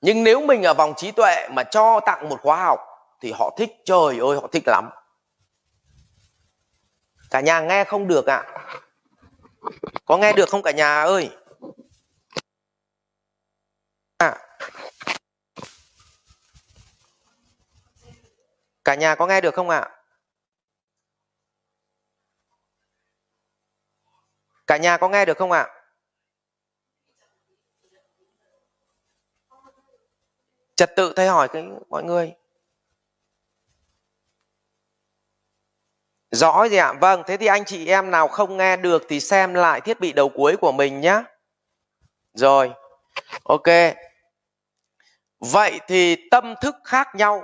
Nhưng nếu mình ở vòng trí tuệ mà cho tặng một khóa học thì họ thích, trời ơi, họ thích lắm. Cả nhà nghe không được ạ. à? Có nghe được không cả nhà ơi à. cả nhà có nghe được không ạ à? cả nhà có nghe được không ạ à? trật tự thầy hỏi cái mọi người rõ gì ạ? Vâng thế thì anh chị em nào không nghe được thì xem lại thiết bị đầu cuối của mình nhé rồi, ok. Vậy thì tâm thức khác nhau,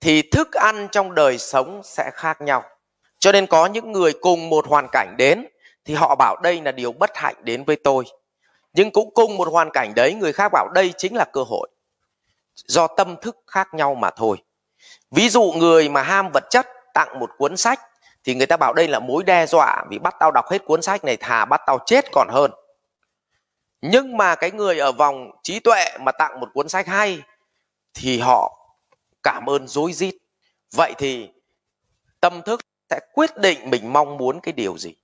thì thức ăn trong đời sống sẽ khác nhau. Cho nên có những người cùng một hoàn cảnh đến, thì họ bảo đây là điều bất hạnh đến với tôi. Nhưng cũng cùng một hoàn cảnh đấy, người khác bảo đây chính là cơ hội. Do tâm thức khác nhau mà thôi. Ví dụ người mà ham vật chất, tặng một cuốn sách thì người ta bảo đây là mối đe dọa vì bắt tao đọc hết cuốn sách này, thà bắt tao chết còn hơn. Nhưng mà cái người ở vòng trí tuệ mà tặng một cuốn sách hay, thì họ cảm ơn dối rít. Vậy thì tâm thức sẽ quyết định mình mong muốn cái điều gì.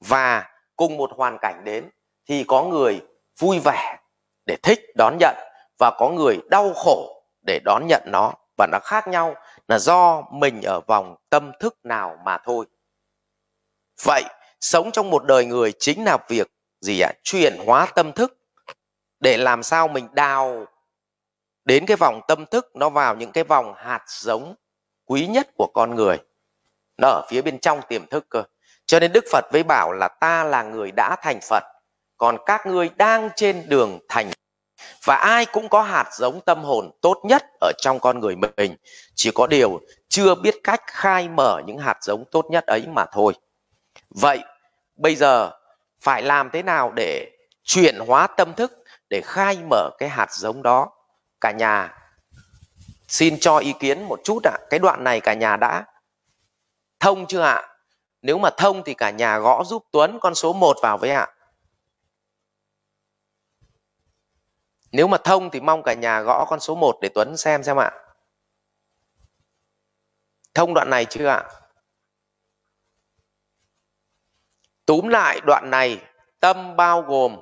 Và cùng một hoàn cảnh đến, thì có người vui vẻ để thích đón nhận và có người đau khổ để đón nhận nó. Và nó khác nhau là do mình ở vòng tâm thức nào mà thôi. Vậy, sống trong một đời người chính là việc gì ạ? Chuyển hóa tâm thức. Để làm sao mình đào đến cái vòng tâm thức, nó vào những cái vòng hạt giống quý nhất của con người. Nó ở phía bên trong tiềm thức cơ. Cho nên đức phật với bảo là ta là người đã thành phật, còn các ngươi đang trên đường thành và ai cũng có hạt giống tâm hồn tốt nhất ở trong con người mình chỉ có điều chưa biết cách khai mở những hạt giống tốt nhất ấy mà thôi vậy, bây giờ phải làm thế nào để chuyển hóa tâm thức để khai mở cái hạt giống đó cả nhà xin cho ý kiến một chút ạ à. cái đoạn này cả nhà đã thông chưa ạ à? nếu mà thông thì cả nhà gõ giúp Tuấn con số 1 vào với ạ à. Nếu mà thông thì mong cả nhà gõ con số 1 để Tuấn xem xem ạ. Thông đoạn này chưa ạ? Túm lại đoạn này, tâm bao gồm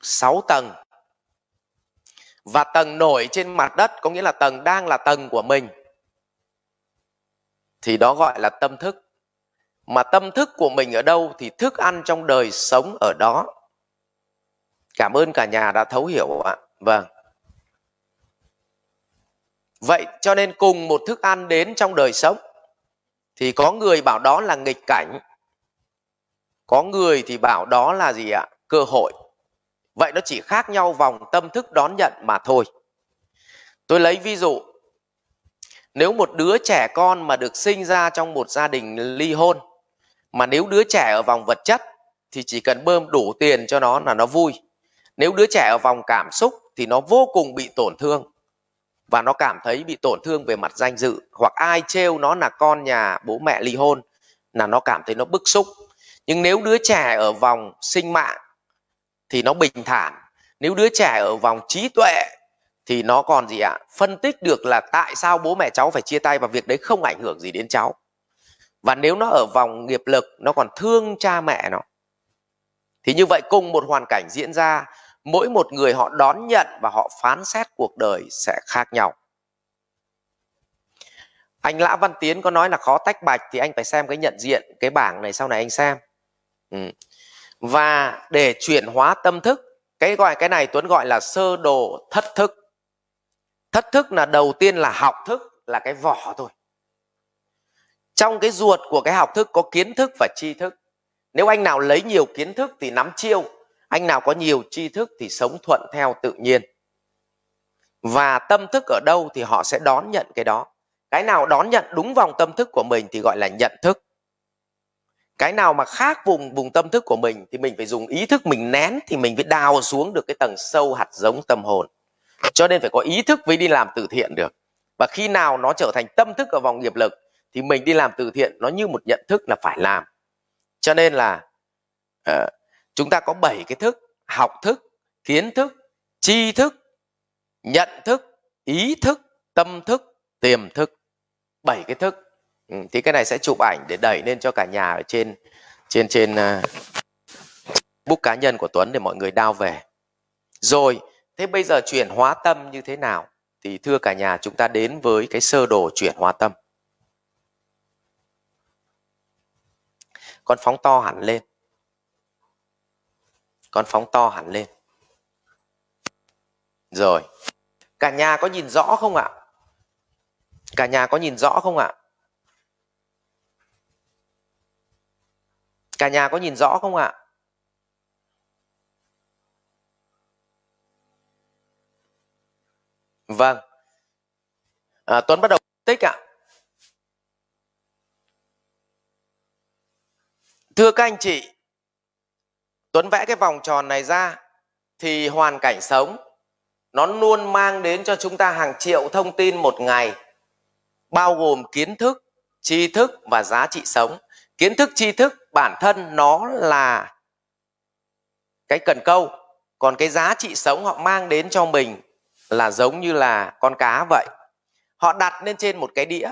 6 tầng. Và tầng nổi trên mặt đất có nghĩa là tầng đang là tầng của mình. Thì đó gọi là tâm thức. Mà tâm thức của mình ở đâu thì thức ăn trong đời sống ở đó Cảm ơn cả nhà đã thấu hiểu ạ. Vâng. Vậy cho nên cùng một thức ăn đến trong đời sống, thì có người bảo đó là nghịch cảnh. Có người thì bảo đó là gì ạ? Cơ hội. Vậy nó chỉ khác nhau vòng tâm thức đón nhận mà thôi. Tôi lấy ví dụ, nếu một đứa trẻ con mà được sinh ra trong một gia đình ly hôn, mà nếu đứa trẻ ở vòng vật chất, thì chỉ cần bơm đủ tiền cho nó là nó vui nếu đứa trẻ ở vòng cảm xúc thì nó vô cùng bị tổn thương. Và nó cảm thấy bị tổn thương về mặt danh dự. Hoặc ai trêu nó là con nhà bố mẹ ly hôn là nó cảm thấy nó bức xúc. Nhưng nếu đứa trẻ ở vòng sinh mạng thì nó bình thản. Nếu đứa trẻ ở vòng trí tuệ thì nó còn gì ạ? Phân tích được là tại sao bố mẹ cháu phải chia tay và việc đấy không ảnh hưởng gì đến cháu. Và nếu nó ở vòng nghiệp lực, nó còn thương cha mẹ nó. Thì như vậy cùng một hoàn cảnh diễn ra mỗi một người họ đón nhận và họ phán xét cuộc đời sẽ khác nhau. Anh lã văn tiến có nói là khó tách bạch thì anh phải xem cái nhận diện, cái bảng này sau này anh xem. Ừ. và để chuyển hóa tâm thức, cái gọi, cái này tuấn gọi là sơ đồ thất thức. Thất thức là đầu tiên là học thức, là cái vỏ thôi. Trong cái ruột của cái học thức có kiến thức và tri thức. Nếu anh nào lấy nhiều kiến thức thì nắm chiêu anh nào có nhiều tri thức thì sống thuận theo tự nhiên. Và tâm thức ở đâu thì họ sẽ đón nhận cái đó. Cái nào đón nhận đúng vòng tâm thức của mình thì gọi là nhận thức. Cái nào mà khác vùng vùng tâm thức của mình thì mình phải dùng ý thức mình nén thì mình phải đào xuống được cái tầng sâu hạt giống tâm hồn. Cho nên phải có ý thức mới đi làm từ thiện được. Và khi nào nó trở thành tâm thức ở vòng nghiệp lực thì mình đi làm từ thiện nó như một nhận thức là phải làm. Cho nên là uh, chúng ta có bảy cái thức học thức kiến thức tri thức nhận thức ý thức tâm thức tiềm thức. Bảy cái thức. Ừ, thì cái này sẽ chụp ảnh để đẩy lên cho cả nhà ở trên trên trên uh, book cá nhân của Tuấn để mọi người đao về. Rồi thế bây giờ chuyển hóa tâm như thế nào? Thì thưa cả nhà chúng ta đến với cái sơ đồ chuyển hóa tâm. Con phóng to hẳn lên con phóng to hẳn lên. Rồi. Cả nhà có nhìn rõ không ạ? Cả nhà có nhìn rõ không ạ? Cả nhà có nhìn rõ không ạ? Vâng. À, tuấn bắt đầu tích ạ. Thưa các anh chị tuấn vẽ cái vòng tròn này ra thì hoàn cảnh sống. Nó luôn mang đến cho chúng ta hàng triệu thông tin một ngày, bao gồm kiến thức, tri thức và giá trị sống. Kiến thức, tri thức, bản thân nó là cái cần câu, còn cái giá trị sống họ mang đến cho mình là giống như là con cá vậy. Họ đặt lên trên một cái đĩa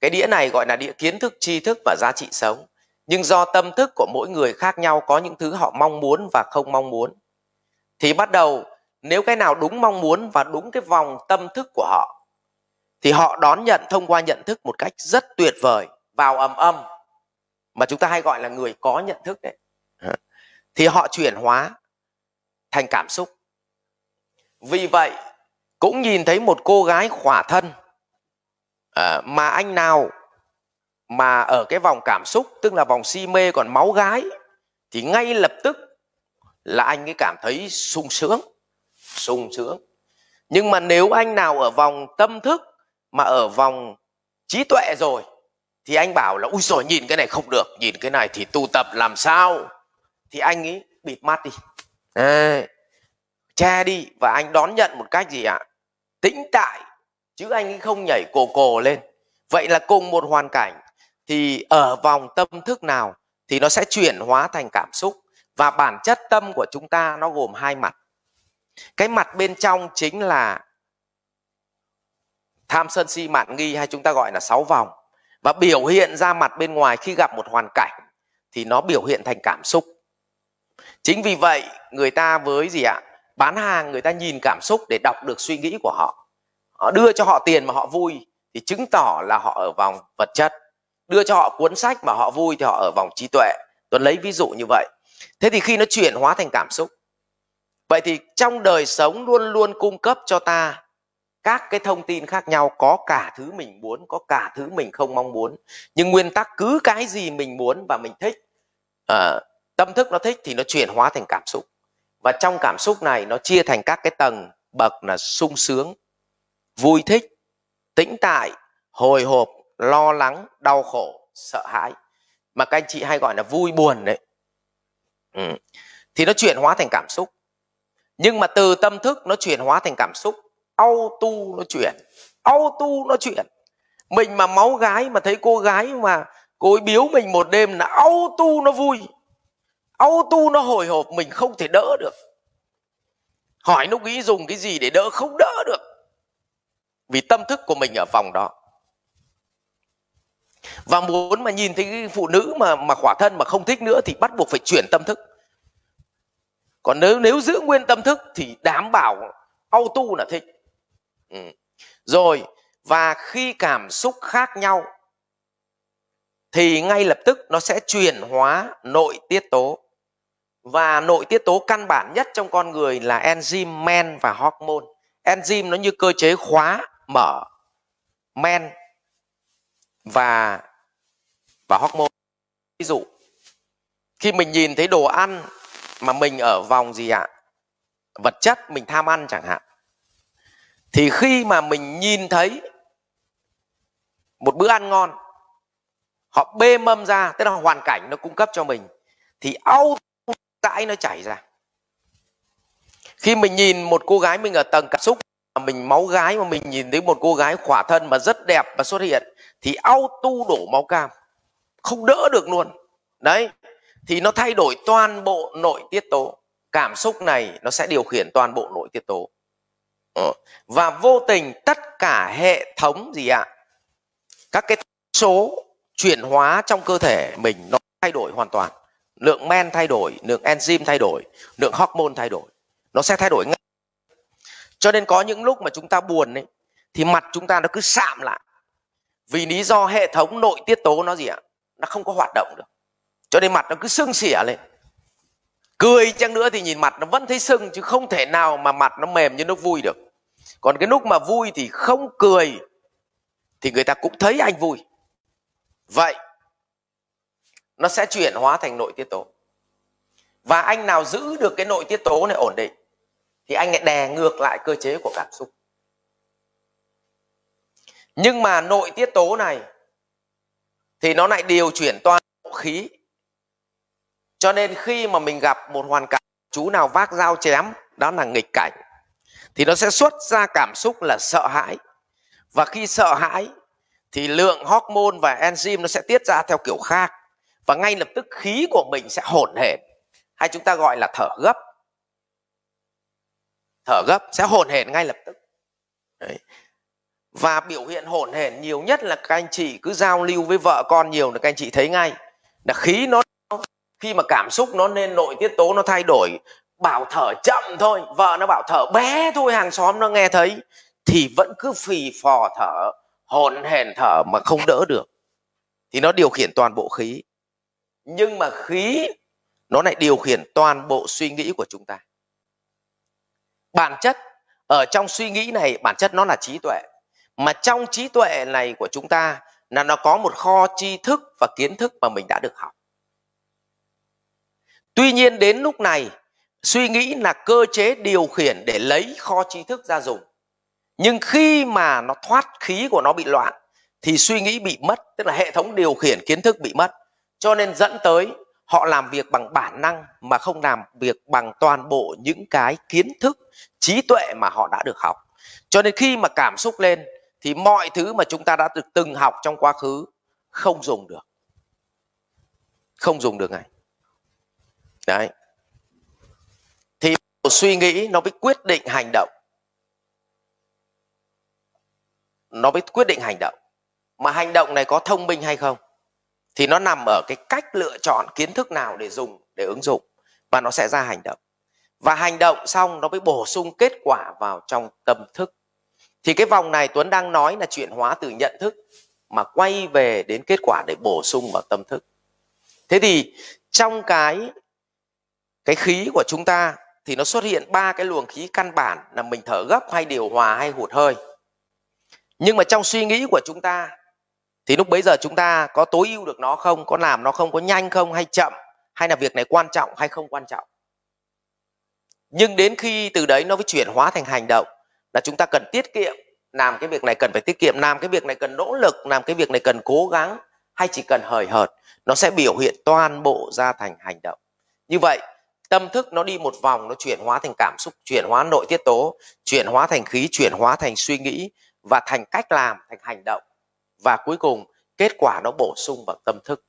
cái đĩa này gọi là đĩa kiến thức, tri thức và giá trị sống nhưng do tâm thức của mỗi người khác nhau có những thứ họ mong muốn và không mong muốn thì bắt đầu nếu cái nào đúng mong muốn và đúng cái vòng tâm thức của họ thì họ đón nhận thông qua nhận thức một cách rất tuyệt vời vào ầm âm mà chúng ta hay gọi là người có nhận thức đấy. Thì họ chuyển hóa thành cảm xúc. Vì vậy cũng nhìn thấy một cô gái khỏa thân à, mà anh nào mà ở cái vòng cảm xúc tức là vòng si mê còn máu gái thì ngay lập tức là anh ấy cảm thấy sung sướng sung sướng. Nhưng mà nếu anh nào ở vòng tâm thức mà ở vòng trí tuệ rồi thì anh bảo là ui rồi nhìn cái này không được nhìn cái này thì tu tập làm sao? Thì anh ấy bịt mắt đi. À, che đi và anh đón nhận một cách gì ạ? Tĩnh tại chứ anh ấy không nhảy cổ cổ lên. Vậy là cùng một hoàn cảnh thì ở vòng tâm thức nào thì nó sẽ chuyển hóa thành cảm xúc và bản chất tâm của chúng ta nó gồm hai mặt. Cái mặt bên trong chính là tham sân si, mạn nghi hay chúng ta gọi là sáu vòng. Và biểu hiện ra mặt bên ngoài khi gặp một hoàn cảnh thì nó biểu hiện thành cảm xúc. Chính vì vậy, người ta với gì ạ? Bán hàng người ta nhìn cảm xúc để đọc được suy nghĩ của họ. Họ đưa cho họ tiền mà họ vui thì chứng tỏ là họ ở vòng vật chất đưa cho họ cuốn sách mà họ vui thì họ ở vòng trí tuệ. Tuấn lấy ví dụ như vậy. Thế thì khi nó chuyển hóa thành cảm xúc vậy thì trong đời sống luôn luôn cung cấp cho ta các cái thông tin khác nhau có cả thứ mình muốn có cả thứ mình không mong muốn. Nhưng nguyên tắc cứ cái gì mình muốn và mình thích à, tâm thức nó thích thì nó chuyển hóa thành cảm xúc. Và trong cảm xúc này nó chia thành các cái tầng bậc là sung sướng vui thích tĩnh tại hồi hộp lo lắng, đau khổ, sợ hãi. Mà các anh chị hay gọi là vui buồn đấy. Ừ. thì nó chuyển hóa thành cảm xúc. Nhưng mà từ tâm thức nó chuyển hóa thành cảm xúc auto nó chuyển auto nó chuyển. Mình mà máu gái mà thấy cô gái mà cô ấy biếu mình một đêm là auto nó vui. Auto nó hồi hộp, mình không thể đỡ được. Hỏi lúc ý dùng cái gì để đỡ không đỡ được. Vì tâm thức của mình ở phòng đó và muốn mà nhìn thấy phụ nữ mà mà khỏa thân mà không thích nữa thì bắt buộc phải chuyển tâm thức. Còn nếu nếu giữ nguyên tâm thức thì đảm bảo auto là thích. Ừ. rồi, và khi cảm xúc khác nhau, thì ngay lập tức nó sẽ chuyển hóa nội tiết tố. Và nội tiết tố căn bản nhất trong con người là enzyme men và hormone. Enzyme nó như cơ chế khóa mở men và và hormone, ví dụ, khi mình nhìn thấy đồ ăn mà mình ở vòng gì ạ? Vật chất mình tham ăn chẳng hạn. Thì khi mà mình nhìn thấy một bữa ăn ngon, họ bê mâm ra, tức là hoàn cảnh nó cung cấp cho mình, thì âu dãi nó chảy ra. Khi mình nhìn một cô gái mình ở tầng cảm xúc mình máu gái mà mình nhìn thấy một cô gái khỏa thân mà rất đẹp và xuất hiện, thì auto đổ máu cam. Không đỡ được luôn. Đấy, thì nó thay đổi toàn bộ nội tiết tố. Cảm xúc này nó sẽ điều khiển toàn bộ nội tiết tố. Ờ. và vô tình tất cả hệ thống gì ạ? Các cái số chuyển hóa trong cơ thể mình nó thay đổi hoàn toàn. Lượng men thay đổi, lượng enzyme thay đổi, lượng hormone thay đổi. Nó sẽ thay đổi ngay cho nên có những lúc mà chúng ta buồn ấy, thì mặt chúng ta nó cứ sạm lại. Vì lý do hệ thống nội tiết tố nó gì ạ? Nó không có hoạt động được. Cho nên mặt nó cứ sưng xỉa lên. Cười chăng nữa thì nhìn mặt nó vẫn thấy sưng, chứ không thể nào mà mặt nó mềm như lúc vui được. Còn cái lúc mà vui thì không cười, thì người ta cũng thấy anh vui. Vậy, nó sẽ chuyển hóa thành nội tiết tố. Và anh nào giữ được cái nội tiết tố này ổn định thì anh lại đè ngược lại cơ chế của cảm xúc. Nhưng mà nội tiết tố này thì nó lại điều chuyển toàn bộ khí. Cho nên khi mà mình gặp một hoàn cảnh, chú nào vác dao chém, đó là nghịch cảnh. Thì nó sẽ xuất ra cảm xúc là sợ hãi. Và khi sợ hãi, thì lượng hormone và enzyme nó sẽ tiết ra theo kiểu khác. Và ngay lập tức khí của mình sẽ hỗn hển hay chúng ta gọi là thở gấp thở gấp sẽ hỗn hển ngay lập tức. Đấy. và biểu hiện hỗn hển nhiều nhất là các anh chị cứ giao lưu với vợ con nhiều là các anh chị thấy ngay. Là khí nó, khi mà cảm xúc nó nên nội tiết tố nó thay đổi, bảo thở chậm thôi, vợ nó bảo thở bé thôi, hàng xóm nó nghe thấy, thì vẫn cứ phì phò thở, hồn hển thở mà không đỡ được. Thì nó điều khiển toàn bộ khí. Nhưng mà khí nó lại điều khiển toàn bộ suy nghĩ của chúng ta bản chất, ở trong suy nghĩ này, bản chất nó là trí tuệ. Mà trong trí tuệ này của chúng ta là nó có một kho tri thức và kiến thức mà mình đã được học. Tuy nhiên đến lúc này, suy nghĩ là cơ chế điều khiển để lấy kho tri thức ra dùng. Nhưng khi mà nó thoát khí của nó bị loạn, thì suy nghĩ bị mất, tức là hệ thống điều khiển kiến thức bị mất. Cho nên dẫn tới họ làm việc bằng bản năng mà không làm việc bằng toàn bộ những cái kiến thức, trí tuệ mà họ đã được học. Cho nên khi mà cảm xúc lên thì mọi thứ mà chúng ta đã được từng học trong quá khứ không dùng được. Không dùng được này đấy. Thì suy nghĩ nó mới quyết định hành động. Nó mới quyết định hành động. Mà hành động này có thông minh hay không? Thì nó nằm ở cái cách lựa chọn kiến thức nào để dùng, để ứng dụng, và nó sẽ ra hành động. Và hành động xong nó mới bổ sung kết quả vào trong tâm thức. Thì cái vòng này tuấn đang nói là chuyển hóa từ nhận thức mà quay về đến kết quả để bổ sung vào tâm thức. Thế thì trong cái cái khí của chúng ta thì nó xuất hiện ba cái luồng khí căn bản là mình thở gấp hay điều hòa hay hụt hơi. Nhưng mà trong suy nghĩ của chúng ta thì lúc bấy giờ chúng ta có tối ưu được nó không? Có làm nó không? Có nhanh không? Hay chậm? Hay là việc này quan trọng hay không quan trọng? Nhưng đến khi từ đấy nó mới chuyển hóa thành hành động là chúng ta cần tiết kiệm. Làm cái việc này cần phải tiết kiệm, làm cái việc này cần nỗ lực, làm cái việc này cần cố gắng hay chỉ cần hời hợt, nó sẽ biểu hiện toàn bộ ra thành hành động. Như vậy, tâm thức nó đi một vòng, nó chuyển hóa thành cảm xúc, chuyển hóa nội tiết tố, chuyển hóa thành khí, chuyển hóa thành suy nghĩ và thành cách làm, thành hành động và cuối cùng, kết quả nó bổ sung vào tâm thức.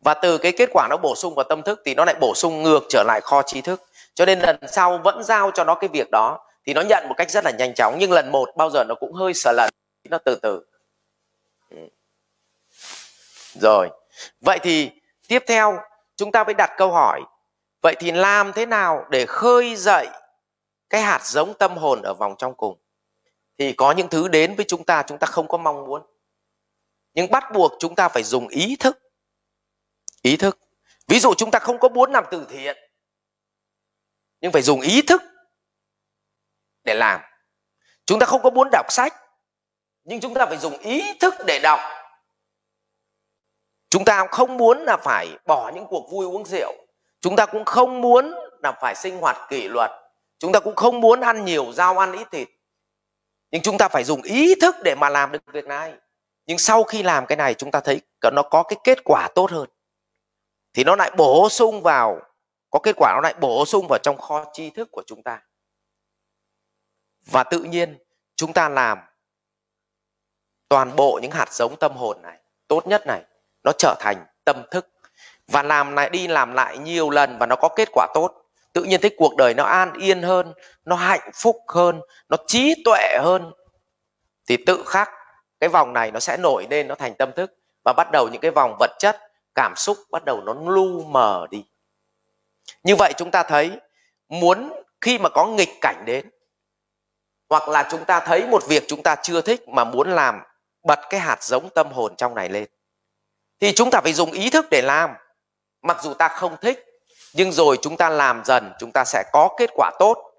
Và từ cái kết quả nó bổ sung vào tâm thức thì nó lại bổ sung ngược trở lại kho trí thức. Cho nên lần sau vẫn giao cho nó cái việc đó thì nó nhận một cách rất là nhanh chóng, nhưng lần một bao giờ nó cũng hơi sợ lần nó từ từ. Ừ. Rồi. Vậy thì tiếp theo, chúng ta mới đặt câu hỏi. Vậy thì làm thế nào để khơi dậy cái hạt giống tâm hồn ở vòng trong cùng? Thì có những thứ đến với chúng ta chúng ta không có mong muốn. Nhưng bắt buộc chúng ta phải dùng ý thức. Ý thức. Ví dụ chúng ta không có muốn làm từ thiện, nhưng phải dùng ý thức để làm. Chúng ta không có muốn đọc sách, nhưng chúng ta phải dùng ý thức để đọc. Chúng ta không muốn là phải bỏ những cuộc vui uống rượu. Chúng ta cũng không muốn là phải sinh hoạt kỷ luật. Chúng ta cũng không muốn ăn nhiều rau, ăn ít thịt nhưng chúng ta phải dùng ý thức để mà làm được việc này. Nhưng sau khi làm cái này, chúng ta thấy nó có cái kết quả tốt hơn. Thì nó lại bổ sung vào, có kết quả nó lại bổ sung vào trong kho tri thức của chúng ta. Và tự nhiên, chúng ta làm toàn bộ những hạt giống tâm hồn này, tốt nhất này, nó trở thành tâm thức. Và làm lại đi làm lại nhiều lần và nó có kết quả tốt tự nhiên thấy cuộc đời nó an yên hơn, nó hạnh phúc hơn, nó trí tuệ hơn. Thì tự khắc, cái vòng này nó sẽ nổi lên, nó thành tâm thức. Và bắt đầu những cái vòng vật chất, cảm xúc bắt đầu nó lu mờ đi. Như vậy chúng ta thấy, muốn khi mà có nghịch cảnh đến, hoặc là chúng ta thấy một việc chúng ta chưa thích mà muốn làm bật cái hạt giống tâm hồn trong này lên, thì chúng ta phải dùng ý thức để làm. Mặc dù ta không thích nhưng rồi chúng ta làm dần, chúng ta sẽ có kết quả tốt,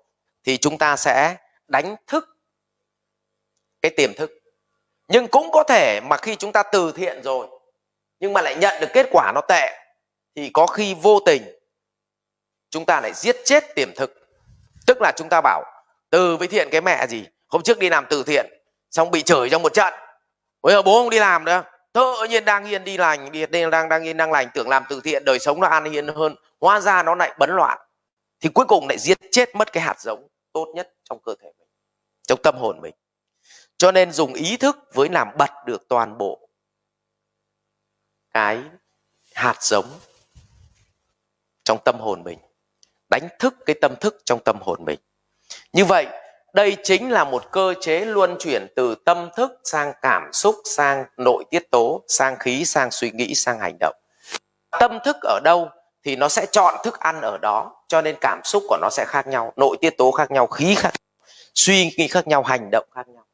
thì chúng ta sẽ đánh thức cái tiềm thức. Nhưng cũng có thể mà khi chúng ta từ thiện rồi, nhưng mà lại nhận được kết quả nó tệ, thì có khi vô tình chúng ta lại giết chết tiềm thức. Tức là chúng ta bảo, từ với thiện cái mẹ gì? Hôm trước đi làm từ thiện, xong bị chửi trong một trận. Bây giờ bố không đi làm nữa. Tự nhiên đang yên đi lành, đi đang đang yên đang lành, tưởng làm từ thiện, đời sống nó an yên hơn hóa ra nó lại bấn loạn, thì cuối cùng lại giết chết mất cái hạt giống tốt nhất trong cơ thể mình, trong tâm hồn mình. Cho nên dùng ý thức với làm bật được toàn bộ cái hạt giống trong tâm hồn mình, đánh thức cái tâm thức trong tâm hồn mình. Như vậy, đây chính là một cơ chế luân chuyển từ tâm thức sang cảm xúc, sang nội tiết tố, sang khí, sang suy nghĩ, sang hành động. Tâm thức ở đâu? Thì nó sẽ chọn thức ăn ở đó, cho nên cảm xúc của nó sẽ khác nhau, nội tiết tố khác nhau, khí khác suy nghĩ khác nhau, hành động khác nhau.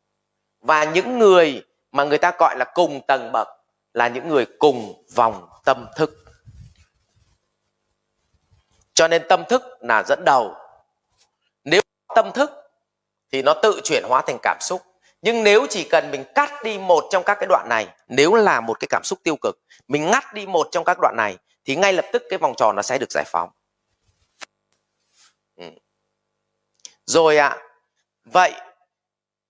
Và những người mà người ta gọi là cùng tầng bậc là những người cùng vòng tâm thức. Cho nên tâm thức là dẫn đầu. Nếu tâm thức thì nó tự chuyển hóa thành cảm xúc. Nhưng nếu chỉ cần mình cắt đi một trong các cái đoạn này, nếu là một cái cảm xúc tiêu cực, mình ngắt đi một trong các đoạn này thì ngay lập tức cái vòng tròn nó sẽ được giải phóng ừ. rồi ạ à, vậy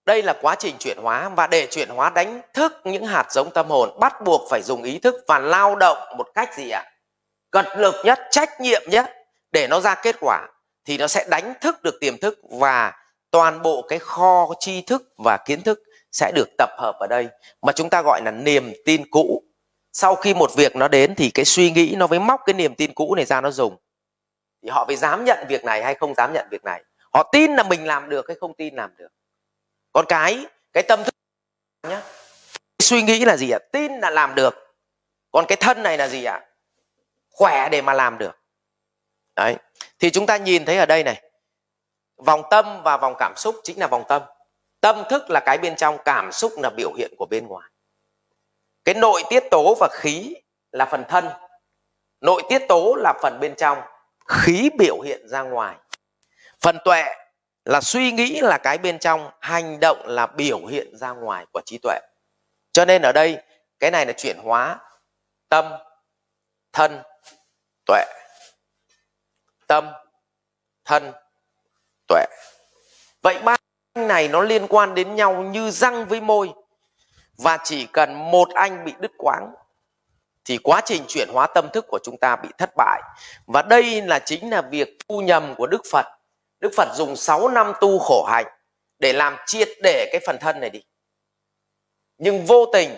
đây là quá trình chuyển hóa và để chuyển hóa đánh thức những hạt giống tâm hồn bắt buộc phải dùng ý thức và lao động một cách gì ạ? À? Cật lực nhất, trách nhiệm nhất để nó ra kết quả thì nó sẽ đánh thức được tiềm thức và toàn bộ cái kho tri thức và kiến thức sẽ được tập hợp ở đây mà chúng ta gọi là niềm tin cũ. Sau khi một việc nó đến thì cái suy nghĩ nó mới móc cái niềm tin cũ này ra nó dùng. Thì họ phải dám nhận việc này hay không dám nhận việc này. Họ tin là mình làm được hay không tin làm được? Còn cái cái tâm thức nhá suy nghĩ là gì ạ? Tin là làm được. Còn cái thân này là gì ạ? Khỏe để mà làm được. Đấy. Thì chúng ta nhìn thấy ở đây này, vòng tâm và vòng cảm xúc chính là vòng tâm. Tâm thức là cái bên trong, cảm xúc là biểu hiện của bên ngoài cái nội tiết tố và khí là phần thân. Nội tiết tố là phần bên trong. Khí biểu hiện ra ngoài. Phần tuệ là suy nghĩ là cái bên trong, hành động là biểu hiện ra ngoài của trí tuệ. Cho nên ở đây, cái này là chuyển hóa tâm, thân, tuệ. Tâm, thân, tuệ. Vậy ba này nó liên quan đến nhau như răng với môi và chỉ cần một anh bị đứt quãng thì quá trình chuyển hóa tâm thức của chúng ta bị thất bại và đây là chính là việc tu nhầm của đức phật Đức Phật dùng 6 năm tu khổ hạnh để làm triệt để cái phần thân này đi. Nhưng vô tình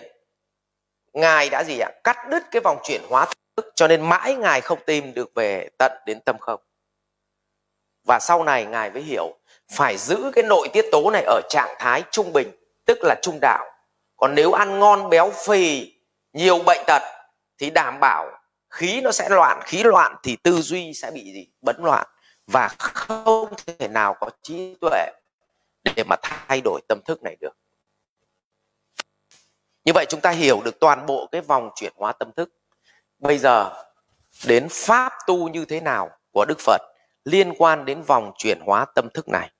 Ngài đã gì ạ? Cắt đứt cái vòng chuyển hóa thức cho nên mãi Ngài không tìm được về tận đến tâm không. Và sau này Ngài mới hiểu phải giữ cái nội tiết tố này ở trạng thái trung bình, tức là trung đạo. Còn nếu ăn ngon béo phì, nhiều bệnh tật thì đảm bảo khí nó sẽ loạn. Khí loạn thì tư duy sẽ bị gì? Bấn loạn. Và không thể nào có trí tuệ để mà thay đổi tâm thức này được. Như vậy chúng ta hiểu được toàn bộ cái vòng chuyển hóa tâm thức. Bây giờ đến pháp tu như thế nào của đức phật liên quan đến vòng chuyển hóa tâm thức này?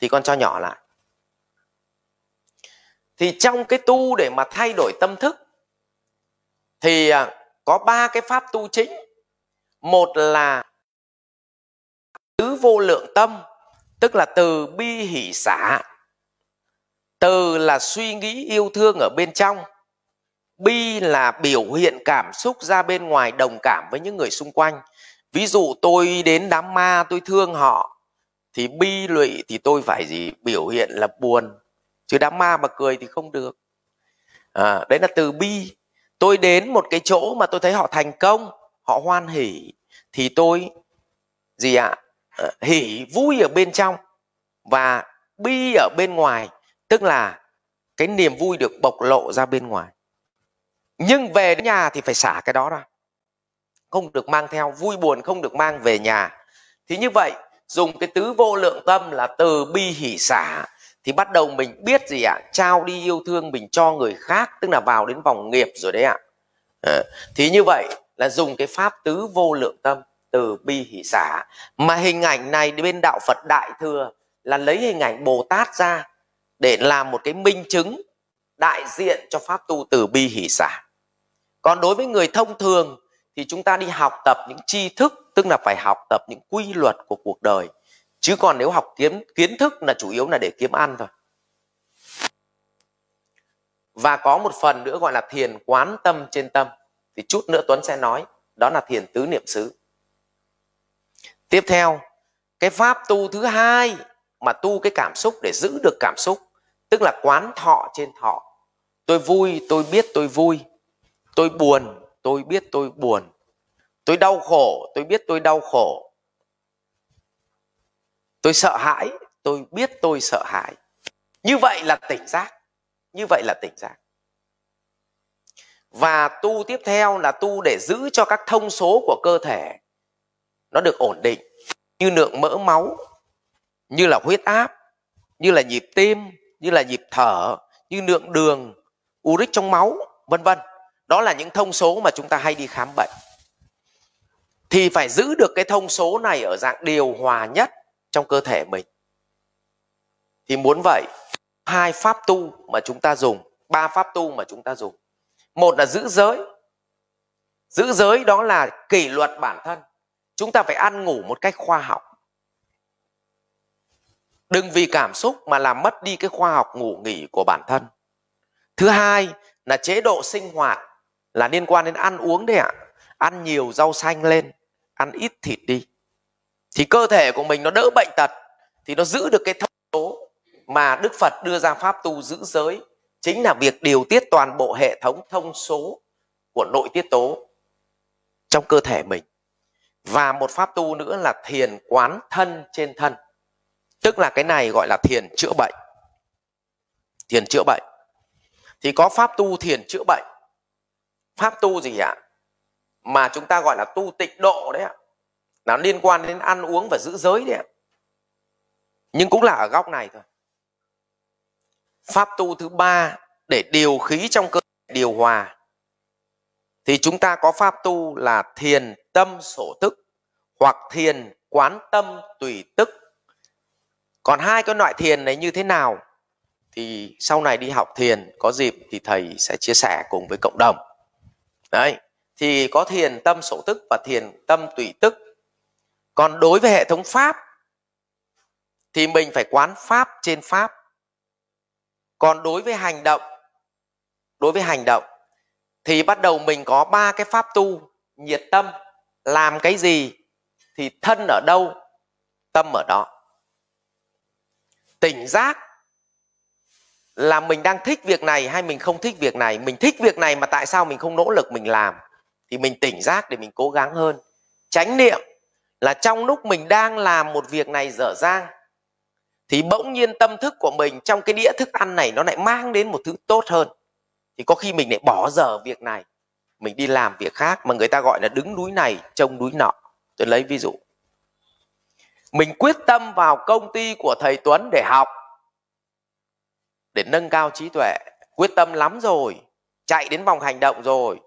Thì con cho nhỏ lại thì trong cái tu để mà thay đổi tâm thức, thì à, có ba cái pháp tu chính. Một là tứ vô lượng tâm, tức là từ bi hỷ xả. Từ là suy nghĩ yêu thương ở bên trong. Bi là biểu hiện cảm xúc ra bên ngoài đồng cảm với những người xung quanh. Ví dụ tôi đến đám ma, tôi thương họ, thì bi lụy thì tôi phải gì? Biểu hiện là buồn chứ đám ma mà cười thì không được. À, đấy là từ bi. Tôi đến một cái chỗ mà tôi thấy họ thành công họ hoan hỉ thì tôi gì ạ? À? hỉ vui ở bên trong và bi ở bên ngoài tức là cái niềm vui được bộc lộ ra bên ngoài. Nhưng về đến nhà thì phải xả cái đó ra. Không được mang theo vui buồn không được mang về nhà. Thì như vậy dùng cái tứ vô lượng tâm là từ bi hỷ xả thì bắt đầu mình biết gì ạ? Trao đi yêu thương mình cho người khác tức là vào đến vòng nghiệp rồi đấy ạ. À, thì như vậy là dùng cái pháp tứ vô lượng tâm từ bi hỷ xả. Mà hình ảnh này bên đạo phật đại thừa là lấy hình ảnh bồ tát ra để làm một cái minh chứng đại diện cho pháp tu từ bi hỷ xả. Còn đối với người thông thường thì chúng ta đi học tập những tri thức tức là phải học tập những quy luật của cuộc đời chứ còn nếu học kiến kiến thức là chủ yếu là để kiếm ăn thôi. Và có một phần nữa gọi là thiền quán tâm trên tâm. Thì chút nữa tuấn sẽ nói, đó là thiền tứ niệm xứ. Tiếp theo, cái pháp tu thứ hai mà tu cái cảm xúc để giữ được cảm xúc, tức là quán thọ trên thọ. Tôi vui, tôi biết tôi vui. Tôi buồn, tôi biết tôi buồn. Tôi đau khổ, tôi biết tôi đau khổ tôi sợ hãi, tôi biết tôi sợ hãi. Như vậy là tỉnh giác, như vậy là tỉnh giác. Và tu tiếp theo là tu để giữ cho các thông số của cơ thể nó được ổn định như lượng mỡ máu, như là huyết áp, như là nhịp tim, như là nhịp thở, như lượng đường, uric trong máu, vân vân. Đó là những thông số mà chúng ta hay đi khám bệnh. Thì phải giữ được cái thông số này ở dạng điều hòa nhất trong cơ thể mình. Thì muốn vậy, hai pháp tu mà chúng ta dùng, ba pháp tu mà chúng ta dùng. Một là giữ giới. Giữ giới đó là kỷ luật bản thân. Chúng ta phải ăn ngủ một cách khoa học. Đừng vì cảm xúc mà làm mất đi cái khoa học ngủ nghỉ của bản thân. Thứ hai là chế độ sinh hoạt là liên quan đến ăn uống đấy ạ. Ăn nhiều rau xanh lên, ăn ít thịt đi thì cơ thể của mình nó đỡ bệnh tật, thì nó giữ được cái thông số mà đức phật đưa ra pháp tu giữ giới. Chính là việc điều tiết toàn bộ hệ thống thông số của nội tiết tố trong cơ thể mình. Và một pháp tu nữa là thiền quán thân trên thân. Tức là cái này gọi là thiền chữa bệnh. Thiền chữa bệnh. Thì có pháp tu thiền chữa bệnh. Pháp tu gì ạ? Mà chúng ta gọi là tu tịnh độ đấy ạ nó liên quan đến ăn uống và giữ giới đấy ạ. Nhưng cũng là ở góc này thôi. Pháp tu thứ ba để điều khí trong cơ thể, điều hòa. Thì chúng ta có pháp tu là thiền tâm sổ tức hoặc thiền quán tâm tùy tức. Còn hai cái loại thiền này như thế nào thì sau này đi học thiền, có dịp thì thầy sẽ chia sẻ cùng với cộng đồng. Đấy, thì có thiền tâm sổ tức và thiền tâm tùy tức còn đối với hệ thống pháp, thì mình phải quán pháp trên pháp. Còn đối với hành động, đối với hành động, thì bắt đầu mình có ba cái pháp tu. Nhiệt tâm, làm cái gì, thì thân ở đâu, tâm ở đó. Tỉnh giác, là mình đang thích việc này hay mình không thích việc này. Mình thích việc này mà tại sao mình không nỗ lực mình làm? Thì mình tỉnh giác để mình cố gắng hơn. Chánh niệm là trong lúc mình đang làm một việc này dở dang, thì bỗng nhiên tâm thức của mình trong cái đĩa thức ăn này nó lại mang đến một thứ tốt hơn. Thì có khi mình lại bỏ dở việc này, mình đi làm việc khác mà người ta gọi là đứng núi này, trông núi nọ. Tôi lấy ví dụ. Mình quyết tâm vào công ty của thầy Tuấn để học, để nâng cao trí tuệ. Quyết tâm lắm rồi, chạy đến vòng hành động rồi.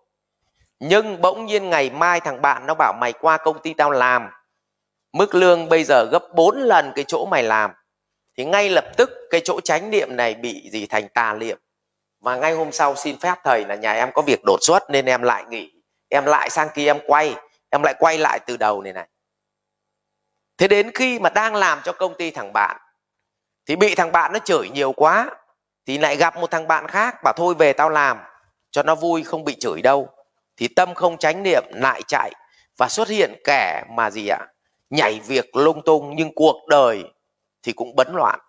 Nhưng bỗng nhiên ngày mai thằng bạn nó bảo mày qua công ty tao làm mức lương bây giờ gấp 4 lần cái chỗ mày làm. Thì ngay lập tức cái chỗ chánh niệm này bị gì thành tà niệm. Mà ngay hôm sau xin phép thầy là nhà em có việc đột xuất nên em lại nghỉ. Em lại sang kia em quay. Em lại quay lại từ đầu này này. Thế đến khi mà đang làm cho công ty thằng bạn, thì bị thằng bạn nó chửi nhiều quá, thì lại gặp một thằng bạn khác bảo thôi về tao làm, cho nó vui không bị chửi đâu. Thì tâm không tránh niệm lại chạy và xuất hiện kẻ mà gì ạ? Nhảy việc lung tung nhưng cuộc đời thì cũng bấn loạn.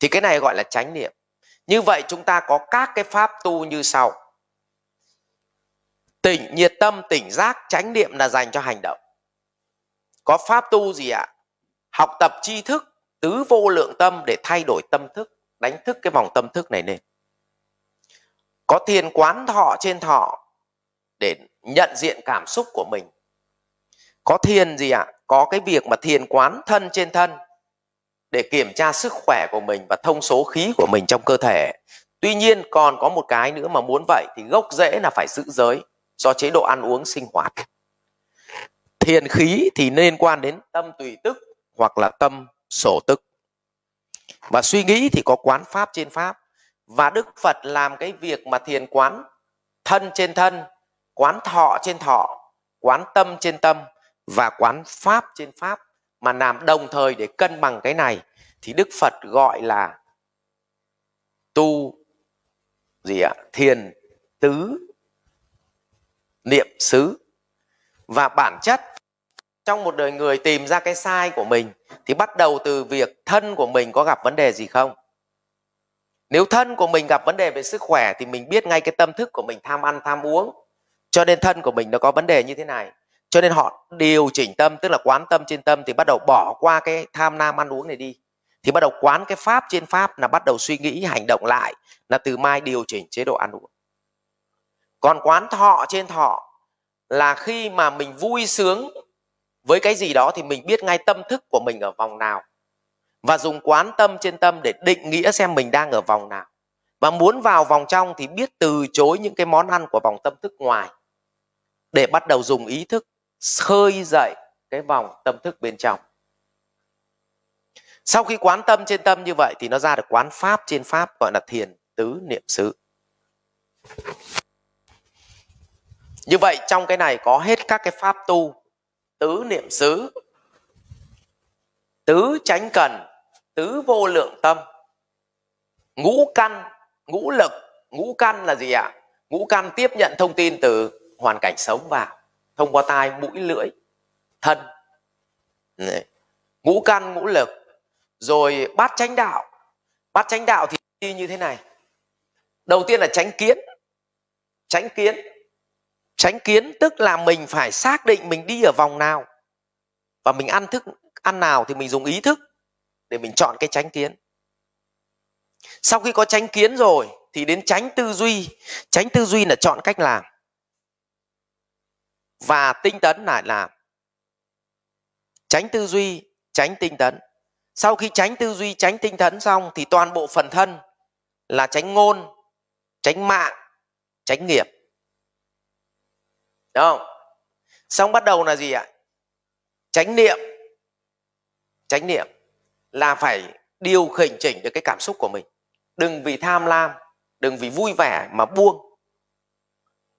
Thì cái này gọi là tránh niệm. Như vậy chúng ta có các cái pháp tu như sau. Tỉnh nhiệt tâm, tỉnh giác tránh niệm là dành cho hành động. Có pháp tu gì ạ? Học tập tri thức, tứ vô lượng tâm để thay đổi tâm thức, đánh thức cái vòng tâm thức này lên. Có thiền quán thọ trên thọ để nhận diện cảm xúc của mình có thiền gì ạ? Có cái việc mà thiền quán thân trên thân để kiểm tra sức khỏe của mình và thông số khí của mình trong cơ thể. Tuy nhiên, còn có một cái nữa mà muốn vậy thì gốc rễ là phải giữ giới do chế độ ăn uống sinh hoạt. Thiền khí thì liên quan đến tâm tùy tức hoặc là tâm sổ tức. Và suy nghĩ thì có quán pháp trên pháp. Và đức phật làm cái việc mà thiền quán thân trên thân, quán thọ trên thọ, quán tâm trên tâm và quán pháp trên pháp mà làm đồng thời để cân bằng cái này thì đức phật gọi là tu gì ạ? Thiền tứ niệm xứ. Và bản chất, trong một đời người tìm ra cái sai của mình thì bắt đầu từ việc thân của mình có gặp vấn đề gì không? Nếu thân của mình gặp vấn đề về sức khỏe thì mình biết ngay cái tâm thức của mình tham ăn, tham uống. Cho nên thân của mình nó có vấn đề như thế này cho nên họ điều chỉnh tâm, tức là quán tâm trên tâm thì bắt đầu bỏ qua cái tham nam ăn uống này đi. Thì bắt đầu quán cái pháp trên pháp là bắt đầu suy nghĩ, hành động lại, là từ mai điều chỉnh chế độ ăn uống. Còn quán thọ trên thọ là khi mà mình vui sướng với cái gì đó thì mình biết ngay tâm thức của mình ở vòng nào. Và dùng quán tâm trên tâm để định nghĩa xem mình đang ở vòng nào. Và muốn vào vòng trong thì biết từ chối những cái món ăn của vòng tâm thức ngoài, để bắt đầu dùng ý thức khơi dậy cái vòng tâm thức bên trong. Sau khi quán tâm trên tâm như vậy thì nó ra được quán pháp trên pháp, gọi là thiền tứ niệm xứ. Như vậy trong cái này có hết các cái pháp tu, tứ niệm xứ, tứ chánh cần, tứ vô lượng tâm. Ngũ căn, ngũ lực, ngũ căn là gì ạ? Ngũ căn tiếp nhận thông tin từ hoàn cảnh sống vào thông qua tai, mũi, lưỡi, thân. Đấy. ngũ căn, ngũ lực. Rồi bát chánh đạo. Bát chánh đạo thì đi như thế này. Đầu tiên là tránh kiến. Tránh kiến. Tránh kiến tức là mình phải xác định mình đi ở vòng nào. Và mình ăn thức, ăn nào thì mình dùng ý thức để mình chọn cái tránh kiến. Sau khi có tránh kiến rồi thì đến tránh tư duy. Tránh tư duy là chọn cách làm và tinh tấn lại làm tránh tư duy tránh tinh tấn. Sau khi tránh tư duy tránh tinh tấn xong thì toàn bộ phần thân là tránh ngôn tránh mạng tránh nghiệp. Đúng không? Xong bắt đầu là gì ạ? Tránh niệm. Tránh niệm là phải điều khiển chỉnh được cái cảm xúc của mình. Đừng vì tham lam đừng vì vui vẻ mà buông.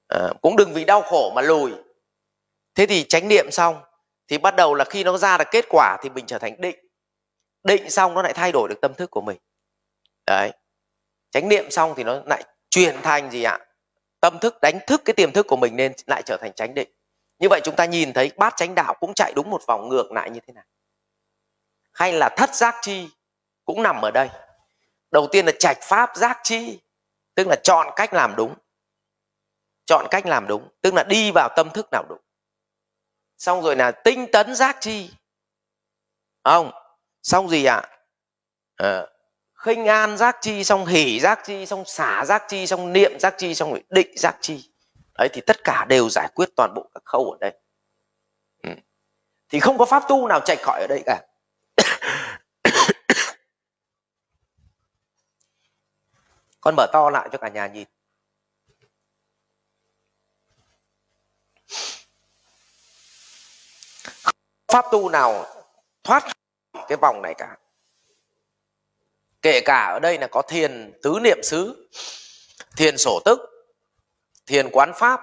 À, cũng đừng vì đau khổ mà lùi thế thì chánh niệm xong, thì bắt đầu là khi nó ra được kết quả thì mình trở thành định. Định xong nó lại thay đổi được tâm thức của mình. Đấy. Chánh niệm xong thì nó lại chuyển thành gì ạ? Tâm thức, đánh thức cái tiềm thức của mình nên lại trở thành chánh định. Như vậy chúng ta nhìn thấy bát chánh đạo cũng chạy đúng một vòng ngược lại như thế này. Hay là thất giác chi cũng nằm ở đây. Đầu tiên là trạch pháp giác chi, tức là chọn cách làm đúng. Chọn cách làm đúng, tức là đi vào tâm thức nào đúng xong rồi là tinh tấn giác chi. Không, xong gì ạ? À? khinh an giác chi, xong hỉ giác chi, xong xả giác chi, xong niệm giác chi, xong rồi định giác chi. Đấy, thì tất cả đều giải quyết toàn bộ các khâu ở đây. Ừ. thì không có pháp tu nào chạy khỏi ở đây cả. [COUGHS] Con mở to lại cho cả nhà nhìn. Pháp tu nào thoát cái vòng này cả. Kể cả ở đây là có thiền tứ niệm xứ, thiền sổ tức, thiền quán pháp,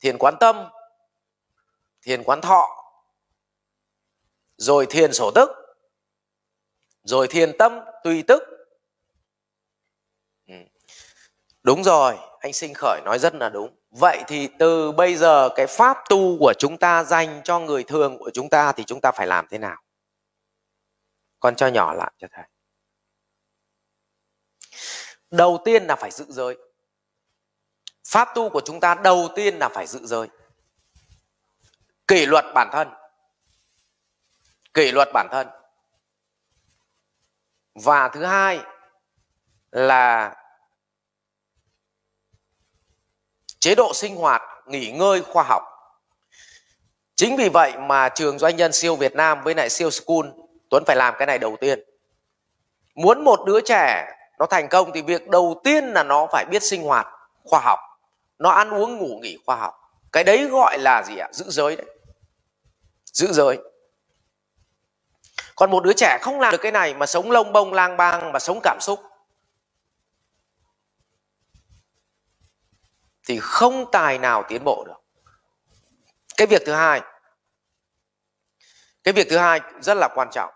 thiền quán tâm, thiền quán thọ, rồi thiền sổ tức, rồi thiền tâm tùy tức. Ừ. Đúng rồi, anh sinh khởi nói rất là đúng vậy thì từ bây giờ cái pháp tu của chúng ta dành cho người thường của chúng ta thì chúng ta phải làm thế nào? Con cho nhỏ lại cho thầy. Đầu tiên là phải giữ giới. Pháp tu của chúng ta đầu tiên là phải giữ giới. Kỷ luật bản thân. Kỷ luật bản thân. Và thứ hai là chế độ sinh hoạt, nghỉ ngơi, khoa học. Chính vì vậy mà trường doanh nhân siêu Việt Nam với lại siêu school, Tuấn phải làm cái này đầu tiên. Muốn một đứa trẻ nó thành công thì việc đầu tiên là nó phải biết sinh hoạt, khoa học. Nó ăn uống, ngủ, nghỉ, khoa học. Cái đấy gọi là gì ạ? Giữ giới đấy. Giữ giới. Còn một đứa trẻ không làm được cái này mà sống lông bông, lang bang, mà sống cảm xúc. Thì không tài nào tiến bộ được. Cái việc thứ hai, cái việc thứ hai rất là quan trọng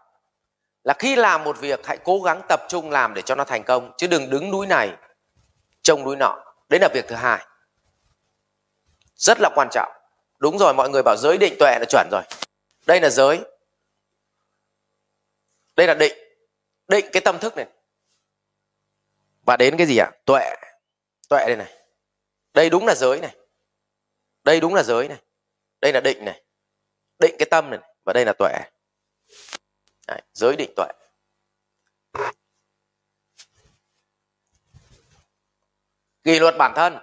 là khi làm một việc, hãy cố gắng tập trung làm để cho nó thành công, chứ đừng đứng núi này, trông núi nọ. Đấy là việc thứ hai. Rất là quan trọng. Đúng rồi, mọi người bảo giới định tuệ là chuẩn rồi. Đây là giới. Đây là định. Định cái tâm thức này. Và đến cái gì ạ? Tuệ. Tuệ đây này đây đúng là giới này. Đây đúng là giới này. Đây là định này. Định cái tâm này và đây là tuệ. Đấy, giới định tuệ. Kỷ luật bản thân.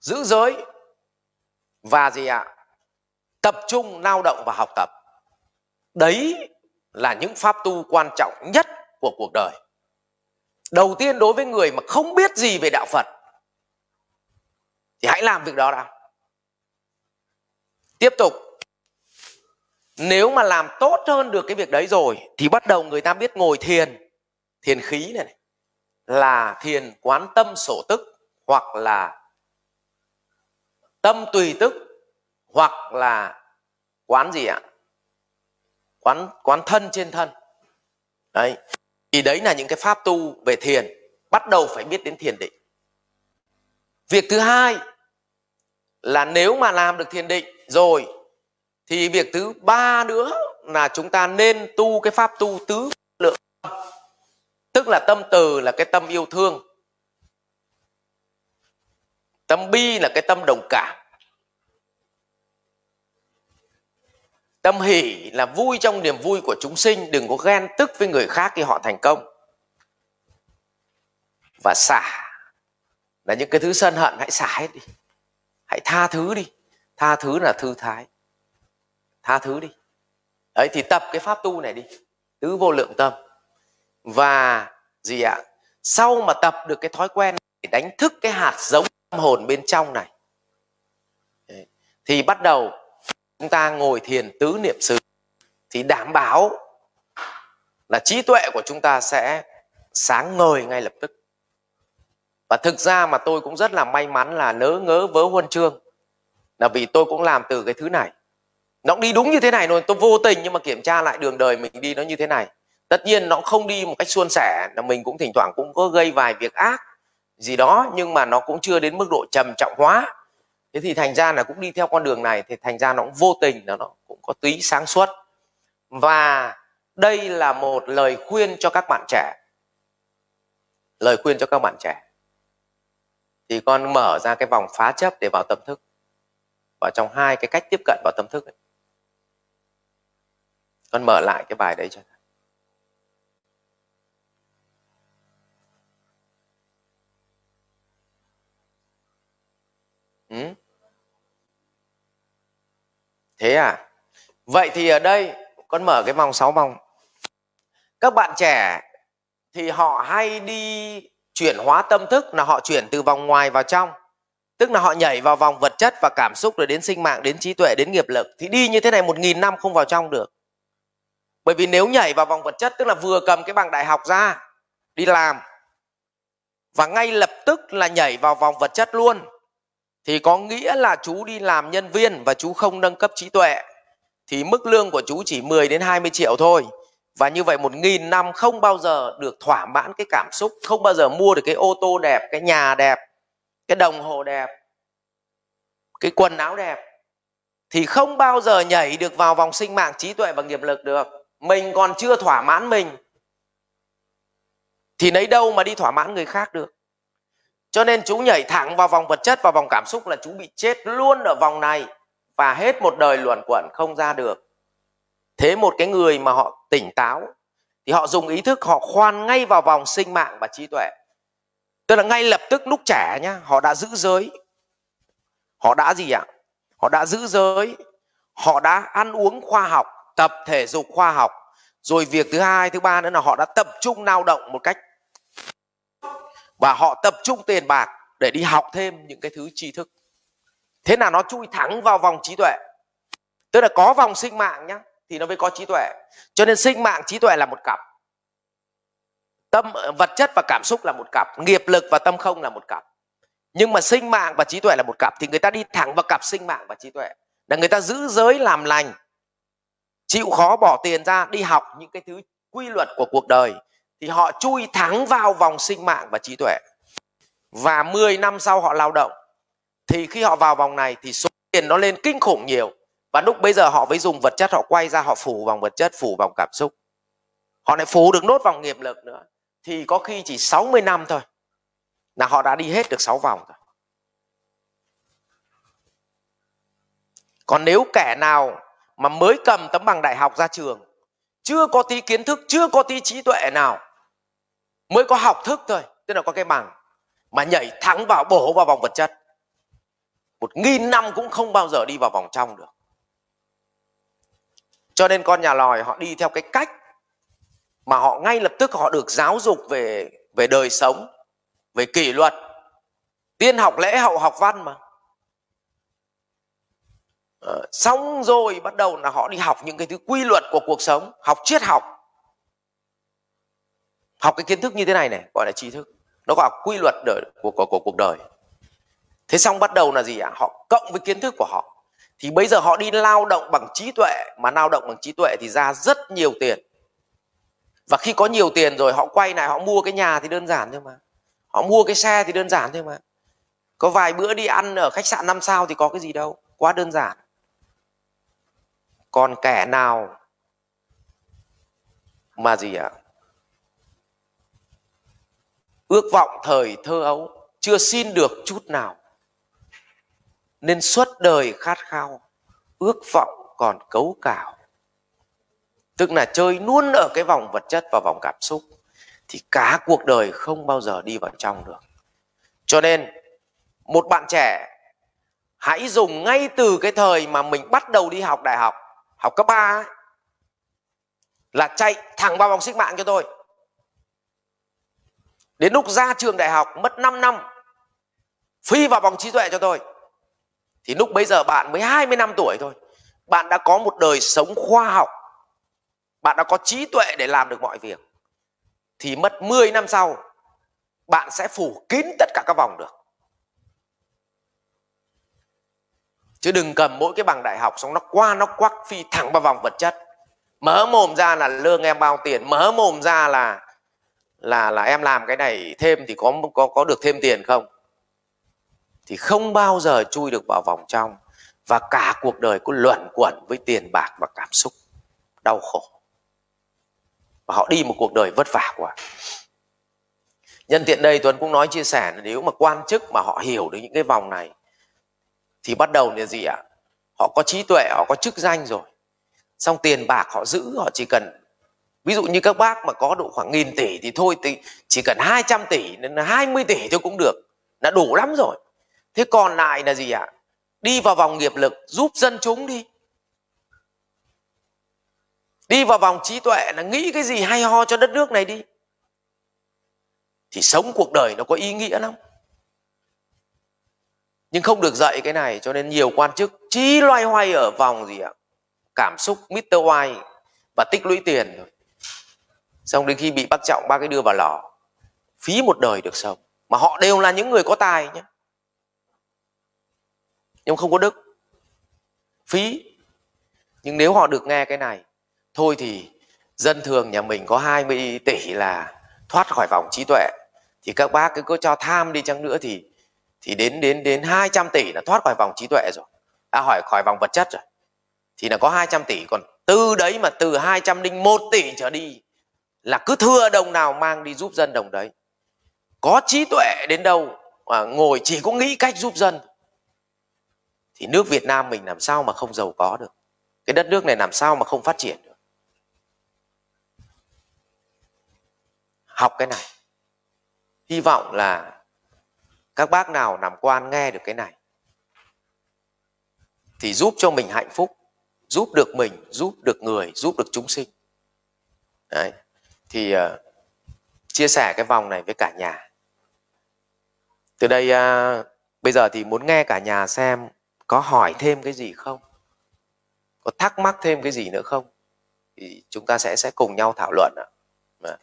Giữ giới và gì ạ? Tập trung lao động và học tập. Đấy là những pháp tu quan trọng nhất của cuộc đời. Đầu tiên đối với người mà không biết gì về đạo phật thì hãy làm việc đó đã. Tiếp tục. Nếu mà làm tốt hơn được cái việc đấy rồi thì bắt đầu người ta biết ngồi thiền. Thiền khí này, này. Là thiền quán tâm sổ tức hoặc là tâm tùy tức hoặc là quán gì ạ? Quán quán thân trên thân. Đấy. Thì đấy là những cái pháp tu về thiền. Bắt đầu phải biết đến thiền định. Việc thứ hai là nếu mà làm được thiền định rồi, thì việc thứ ba nữa là chúng ta nên tu cái pháp tu tứ lượng tức là tâm từ là cái tâm yêu thương. Tâm bi là cái tâm đồng cảm. Tâm hỷ là vui trong niềm vui của chúng sinh, đừng có ghen tức với người khác khi họ thành công. Và xả. Là những cái thứ sân hận, hãy xả hết đi hãy tha thứ đi. Tha thứ là thư thái. Tha thứ đi. Đấy thì tập cái pháp tu này đi. Tứ vô lượng tâm. Và gì ạ? Sau mà tập được cái thói quen để đánh thức cái hạt giống tâm hồn bên trong này đấy, thì bắt đầu chúng ta ngồi thiền tứ niệm xứ. Thì đảm bảo là trí tuệ của chúng ta sẽ sáng ngời ngay lập tức và thực ra mà tôi cũng rất là may mắn là nớ ngớ vớ huân chương. Là vì tôi cũng làm từ cái thứ này. Nó đi đúng như thế này rồi tôi vô tình nhưng mà kiểm tra lại đường đời mình đi nó như thế này. Tất nhiên nó không đi một cách suôn sẻ, là mình cũng thỉnh thoảng cũng có gây vài việc ác, gì đó, nhưng mà nó cũng chưa đến mức độ trầm trọng hóa. Thế thì thành ra là cũng đi theo con đường này, thì thành ra nó cũng vô tình là nó cũng có tí sáng suốt. Và đây là một lời khuyên cho các bạn trẻ. Lời khuyên cho các bạn trẻ thì con mở ra cái vòng phá chấp để vào tâm thức vào trong hai cái cách tiếp cận vào tâm thức ấy. con mở lại cái bài đấy cho thầy ừ? thế à vậy thì ở đây, con mở cái vòng sáu vòng các bạn trẻ thì họ hay đi chuyển hóa tâm thức là họ chuyển từ vòng ngoài vào trong. Tức là họ nhảy vào vòng vật chất và cảm xúc rồi đến sinh mạng, đến trí tuệ, đến nghiệp lực. Thì đi như thế này một nghìn năm không vào trong được. Bởi vì nếu nhảy vào vòng vật chất, tức là vừa cầm cái bằng đại học ra, đi làm, và ngay lập tức là nhảy vào vòng vật chất luôn, thì có nghĩa là chú đi làm nhân viên và chú không nâng cấp trí tuệ. Thì mức lương của chú chỉ 10 đến 20 triệu thôi và như vậy một nghìn năm không bao giờ được thỏa mãn cái cảm xúc, không bao giờ mua được cái ô tô đẹp, cái nhà đẹp, cái đồng hồ đẹp, cái quần áo đẹp, thì không bao giờ nhảy được vào vòng sinh mạng trí tuệ và nghiệp lực được. Mình còn chưa thỏa mãn mình, thì lấy đâu mà đi thỏa mãn người khác được? Cho nên chú nhảy thẳng vào vòng vật chất vào vòng cảm xúc là chú bị chết luôn ở vòng này, và hết một đời luẩn quẩn không ra được thế một cái người mà họ tỉnh táo, thì họ dùng ý thức họ khoan ngay vào vòng sinh mạng và trí tuệ. Tức là ngay lập tức lúc trẻ nhá, họ đã giữ giới. Họ đã gì ạ? Họ đã giữ giới, họ đã ăn uống khoa học, tập thể dục khoa học. Rồi việc thứ hai, thứ ba nữa là họ đã tập trung lao động một cách và họ tập trung tiền bạc để đi học thêm những cái thứ tri thức. Thế nào nó chui thẳng vào vòng trí tuệ. Tức là có vòng sinh mạng nhá thì nó mới có trí tuệ. Cho nên sinh mạng trí tuệ là một cặp. Tâm, vật chất và cảm xúc là một cặp. Nghiệp lực và tâm không là một cặp. Nhưng mà sinh mạng và trí tuệ là một cặp thì người ta đi thẳng vào cặp sinh mạng và trí tuệ. Là người ta giữ giới làm lành, chịu khó bỏ tiền ra, đi học những cái thứ quy luật của cuộc đời thì họ chui thẳng vào vòng sinh mạng và trí tuệ. Và 10 năm sau họ lao động, thì khi họ vào vòng này thì số tiền nó lên kinh khủng nhiều và lúc bây giờ họ mới dùng vật chất, họ quay ra, họ phủ vòng vật chất, phủ vòng cảm xúc. Họ lại phủ được nốt vòng nghiệp lực nữa. Thì có khi chỉ 60 năm thôi là họ đã đi hết được 6 vòng rồi. Còn nếu kẻ nào mà mới cầm tấm bằng đại học ra trường, chưa có tí kiến thức, chưa có tí trí tuệ nào, mới có học thức thôi, tức là có cái bằng, mà nhảy thẳng vào, bổ vào vòng vật chất, một nghìn năm cũng không bao giờ đi vào vòng trong được cho nên con nhà lòi họ đi theo cái cách mà họ ngay lập tức họ được giáo dục về về đời sống về kỷ luật. Tiên học lễ hậu học văn mà. Ờ, xong rồi bắt đầu là họ đi học những cái thứ quy luật của cuộc sống học triết học. Học cái kiến thức như thế này này gọi là tri thức. Nó gọi là quy luật đời, của, của, của cuộc đời. Thế xong bắt đầu là gì ạ? Họ cộng với kiến thức của họ thì bây giờ họ đi lao động bằng trí tuệ, mà lao động bằng trí tuệ thì ra rất nhiều tiền. Và khi có nhiều tiền rồi, họ quay lại, họ mua cái nhà thì đơn giản thôi mà. Họ mua cái xe thì đơn giản thôi mà. Có vài bữa đi ăn ở khách sạn năm sao thì có cái gì đâu, quá đơn giản. Còn kẻ nào mà gì ạ? Ước vọng thời thơ ấu, chưa xin được chút nào nên suốt đời khát khao ước vọng còn cấu cào. Tức là chơi luôn ở cái vòng vật chất và vòng cảm xúc thì cả cuộc đời không bao giờ đi vào trong được. Cho nên một bạn trẻ hãy dùng ngay từ cái thời mà mình bắt đầu đi học đại học học cấp 3 ấy, là chạy thẳng vào vòng sinh mạng cho tôi. Đến lúc ra trường đại học mất 5 năm phi vào vòng trí tuệ cho tôi thì lúc bấy giờ bạn mới 20 năm tuổi thôi. Bạn đã có một đời sống khoa học. Bạn đã có trí tuệ để làm được mọi việc. Thì mất 10 năm sau, bạn sẽ phủ kín tất cả các vòng được. Chứ đừng cầm mỗi cái bằng đại học xong nó qua, nó quắc phi thẳng vào vòng vật chất. Mở mồm ra là lương em bao tiền mở mồm ra là là là em làm cái này thêm thì có có có được thêm tiền không? Thì không bao giờ chui được vào vòng trong và cả cuộc đời cứ luẩn quẩn với tiền bạc và cảm xúc, đau khổ. Và họ đi một cuộc đời vất vả quá. Nhân tiện đây tuấn cũng nói chia sẻ là nếu mà quan chức mà họ hiểu được những cái vòng này, thì bắt đầu là gì ạ? Họ có trí tuệ, họ có chức danh rồi. Xong tiền bạc họ giữ, họ chỉ cần, ví dụ như các bác mà có độ khoảng nghìn tỷ thì thôi, thì chỉ cần 200 tỷ nên 20 tỷ thôi cũng được. Đã đủ lắm rồi thế còn lại là gì ạ? Đi vào vòng nghiệp lực, giúp dân chúng đi. Đi vào vòng trí tuệ là nghĩ cái gì hay ho cho đất nước này đi. Thì sống cuộc đời nó có ý nghĩa lắm. Nhưng không được dạy cái này cho nên nhiều quan chức chỉ loay hoay ở vòng gì ạ? Cảm xúc Mr. White và tích lũy tiền rồi xong đến khi bị bắt trọng ba cái đưa vào lò. Phí một đời được sống. Mà họ đều là những người có tài nhé nhưng không có đức. Phí. Nhưng nếu họ được nghe cái này, thôi thì dân thường nhà mình có 20 tỷ là thoát khỏi vòng trí tuệ. Thì các bác cứ có cho tham đi chăng nữa thì thì đến đến đến 200 tỷ là thoát khỏi vòng trí tuệ rồi. À hỏi khỏi vòng vật chất rồi. Thì là có 200 tỷ. Còn từ đấy mà từ 201 tỷ trở đi là cứ thưa đồng nào mang đi giúp dân đồng đấy. Có trí tuệ đến đâu mà ngồi chỉ có nghĩ cách giúp dân thì nước Việt Nam mình làm sao mà không giàu có được? Cái đất nước này làm sao mà không phát triển được? Học cái này. Hy vọng là các bác nào làm quan nghe được cái này thì giúp cho mình hạnh phúc giúp được mình giúp được người giúp được chúng sinh. Đấy. Thì uh, chia sẻ cái vòng này với cả nhà. Từ đây uh, bây giờ thì muốn nghe cả nhà xem có hỏi thêm cái gì không có thắc mắc thêm cái gì nữa không thì chúng ta sẽ sẽ cùng nhau thảo luận ạ dạ.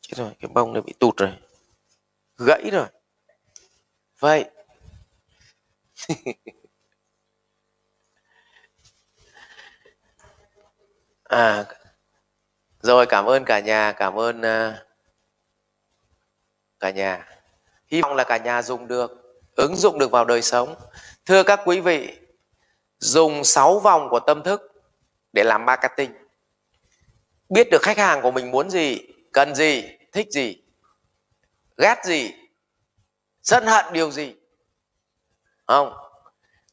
Chết rồi, cái bông này bị tụt rồi. Gãy rồi. Vậy. [LAUGHS] à, rồi cảm ơn cả nhà, cảm ơn uh, cả nhà. Hy vọng là cả nhà dùng được, ứng dụng được vào đời sống. Thưa các quý vị, dùng 6 vòng của tâm thức để làm marketing. Biết được khách hàng của mình muốn gì, cần gì, thích gì ghét gì sân hận điều gì không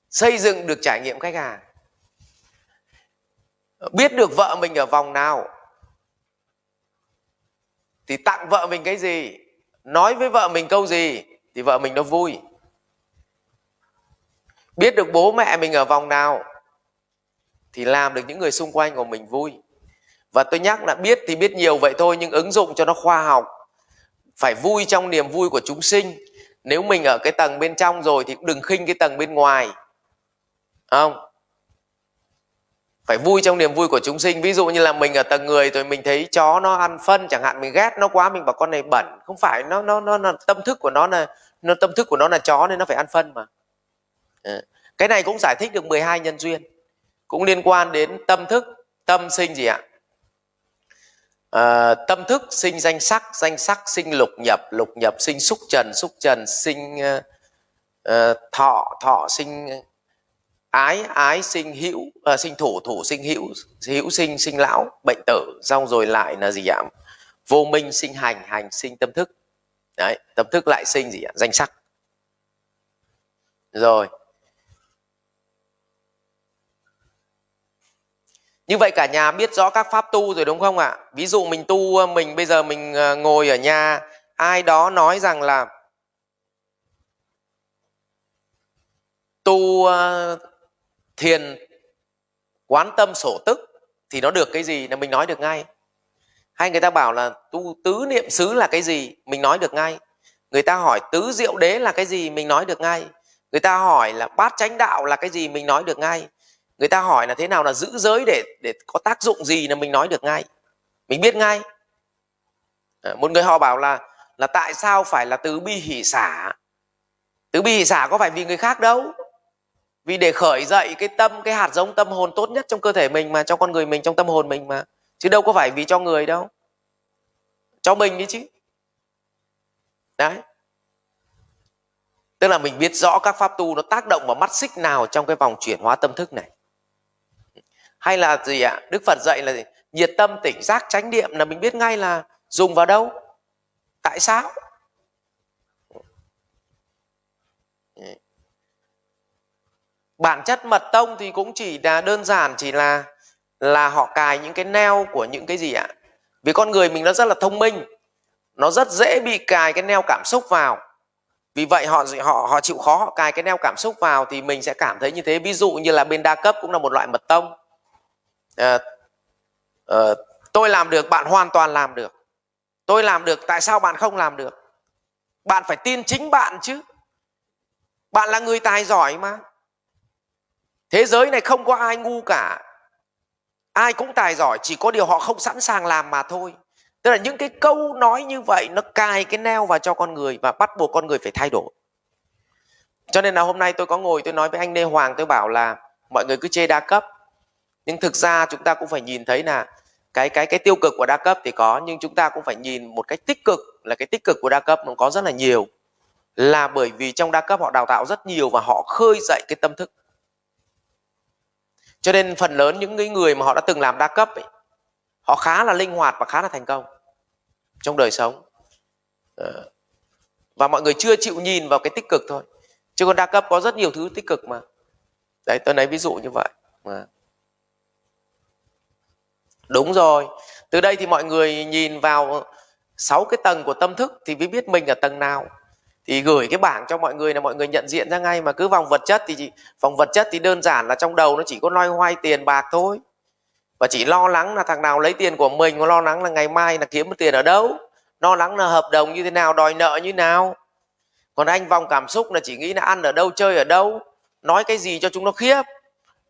xây dựng được trải nghiệm khách hàng biết được vợ mình ở vòng nào thì tặng vợ mình cái gì nói với vợ mình câu gì thì vợ mình nó vui. Biết được bố mẹ mình ở vòng nào thì làm được những người xung quanh của mình vui. Và tôi nhắc là biết thì biết nhiều vậy thôi, nhưng ứng dụng cho nó khoa học. Phải vui trong niềm vui của chúng sinh. Nếu mình ở cái tầng bên trong rồi thì đừng khinh cái tầng bên ngoài. Không? Phải vui trong niềm vui của chúng sinh. Ví dụ như là mình ở tầng người rồi mình thấy chó nó ăn phân chẳng hạn mình ghét nó quá mình bảo con này bẩn. Không phải nó nó nó, là tâm thức của nó là nó tâm thức của nó là chó nên nó phải ăn phân mà. Ờ, cái này cũng giải thích được 12 nhân duyên. Cũng liên quan đến tâm thức tâm sinh gì ạ? À, tâm thức sinh danh sắc danh sắc sinh lục nhập lục nhập sinh xúc trần xúc trần sinh uh, thọ thọ sinh ái ái sinh hữu à, sinh thủ thủ sinh hữu hữu sinh sinh lão bệnh tử xong rồi lại là gì ạ? Vô minh sinh hành hành sinh tâm thức. Đấy tâm thức lại sinh gì ạ? Danh sắc. Rồi. Như vậy cả nhà biết rõ các pháp tu rồi đúng không ạ? Ví dụ mình tu ờ, mình bây giờ mình ờ, ngồi ở nhà ai đó nói rằng là tu thiền quán tâm sổ tức thì nó được cái gì là mình nói được ngay. Hay người ta bảo là tu tứ niệm xứ là cái gì, mình nói được ngay. Người ta hỏi tứ diệu đế là cái gì, mình nói được ngay. Người ta hỏi là bát chánh đạo là cái gì, mình nói được ngay người ta hỏi là thế nào là giữ giới để để có tác dụng gì là mình nói được ngay mình biết ngay à, một người họ bảo là là tại sao phải là từ bi hỷ xả từ bi hỷ xả có phải vì người khác đâu vì để khởi dậy cái tâm, cái hạt giống tâm hồn tốt nhất trong cơ thể mình mà trong con người mình trong tâm hồn mình mà. Chứ đâu có phải vì cho người đâu. Cho mình đi chứ. Đấy. Tức là mình biết rõ các pháp tu nó tác động vào mắt xích nào trong cái vòng chuyển hóa tâm thức này. Hay là gì ạ? Đức phật dạy là gì? nhiệt tâm tỉnh giác chánh niệm là mình biết ngay là dùng vào đâu? Tại sao? Bản chất mật tông thì cũng chỉ là đơn giản chỉ là là họ cài những cái neo của những cái gì ạ? Vì con người mình nó rất là thông minh nó rất dễ bị cài cái neo cảm xúc vào. Vì vậy họ họ họ chịu khó họ cài cái neo cảm xúc vào thì mình sẽ cảm thấy như thế. Ví dụ như là bên đa cấp cũng là một loại mật tông. À, à, tôi làm được bạn hoàn toàn làm được. Tôi làm được tại sao bạn không làm được? Bạn phải tin chính bạn chứ. Bạn là người tài giỏi mà thế giới này không có ai ngu cả. Ai cũng tài giỏi, chỉ có điều họ không sẵn sàng làm mà thôi. Tức là những cái câu nói như vậy nó cài cái neo vào cho con người và bắt buộc con người phải thay đổi. Cho nên là hôm nay tôi có ngồi, tôi nói với anh Lê Hoàng, tôi bảo là mọi người cứ chê đa cấp. Nhưng thực ra chúng ta cũng phải nhìn thấy là cái cái cái tiêu cực của đa cấp thì có, nhưng chúng ta cũng phải nhìn một cách tích cực, là cái tích cực của đa cấp nó có rất là nhiều. Là bởi vì trong đa cấp họ đào tạo rất nhiều và họ khơi dậy cái tâm thức cho nên phần lớn những người mà họ đã từng làm đa cấp ấy, họ khá là linh hoạt và khá là thành công trong đời sống. Ờ, và mọi người chưa chịu nhìn vào cái tích cực thôi. Chứ còn đa cấp có rất nhiều thứ tích cực mà. Đấy tôi lấy ví dụ như vậy. Mà. Đúng rồi. Từ đây thì mọi người nhìn vào sáu cái tầng của tâm thức thì mới biết mình ở tầng nào thì gửi cái bảng cho mọi người là mọi người nhận diện ra ngay mà cứ vòng vật chất thì chỉ, vòng vật chất thì đơn giản là trong đầu nó chỉ có loay hoay tiền bạc thôi. Và chỉ lo lắng là thằng nào lấy tiền của mình lo lắng là ngày mai là kiếm được tiền ở đâu. Lo lắng là hợp đồng như thế nào đòi nợ như nào. Còn anh vòng cảm xúc là chỉ nghĩ là ăn ở đâu chơi ở đâu. Nói cái gì cho chúng nó khiếp.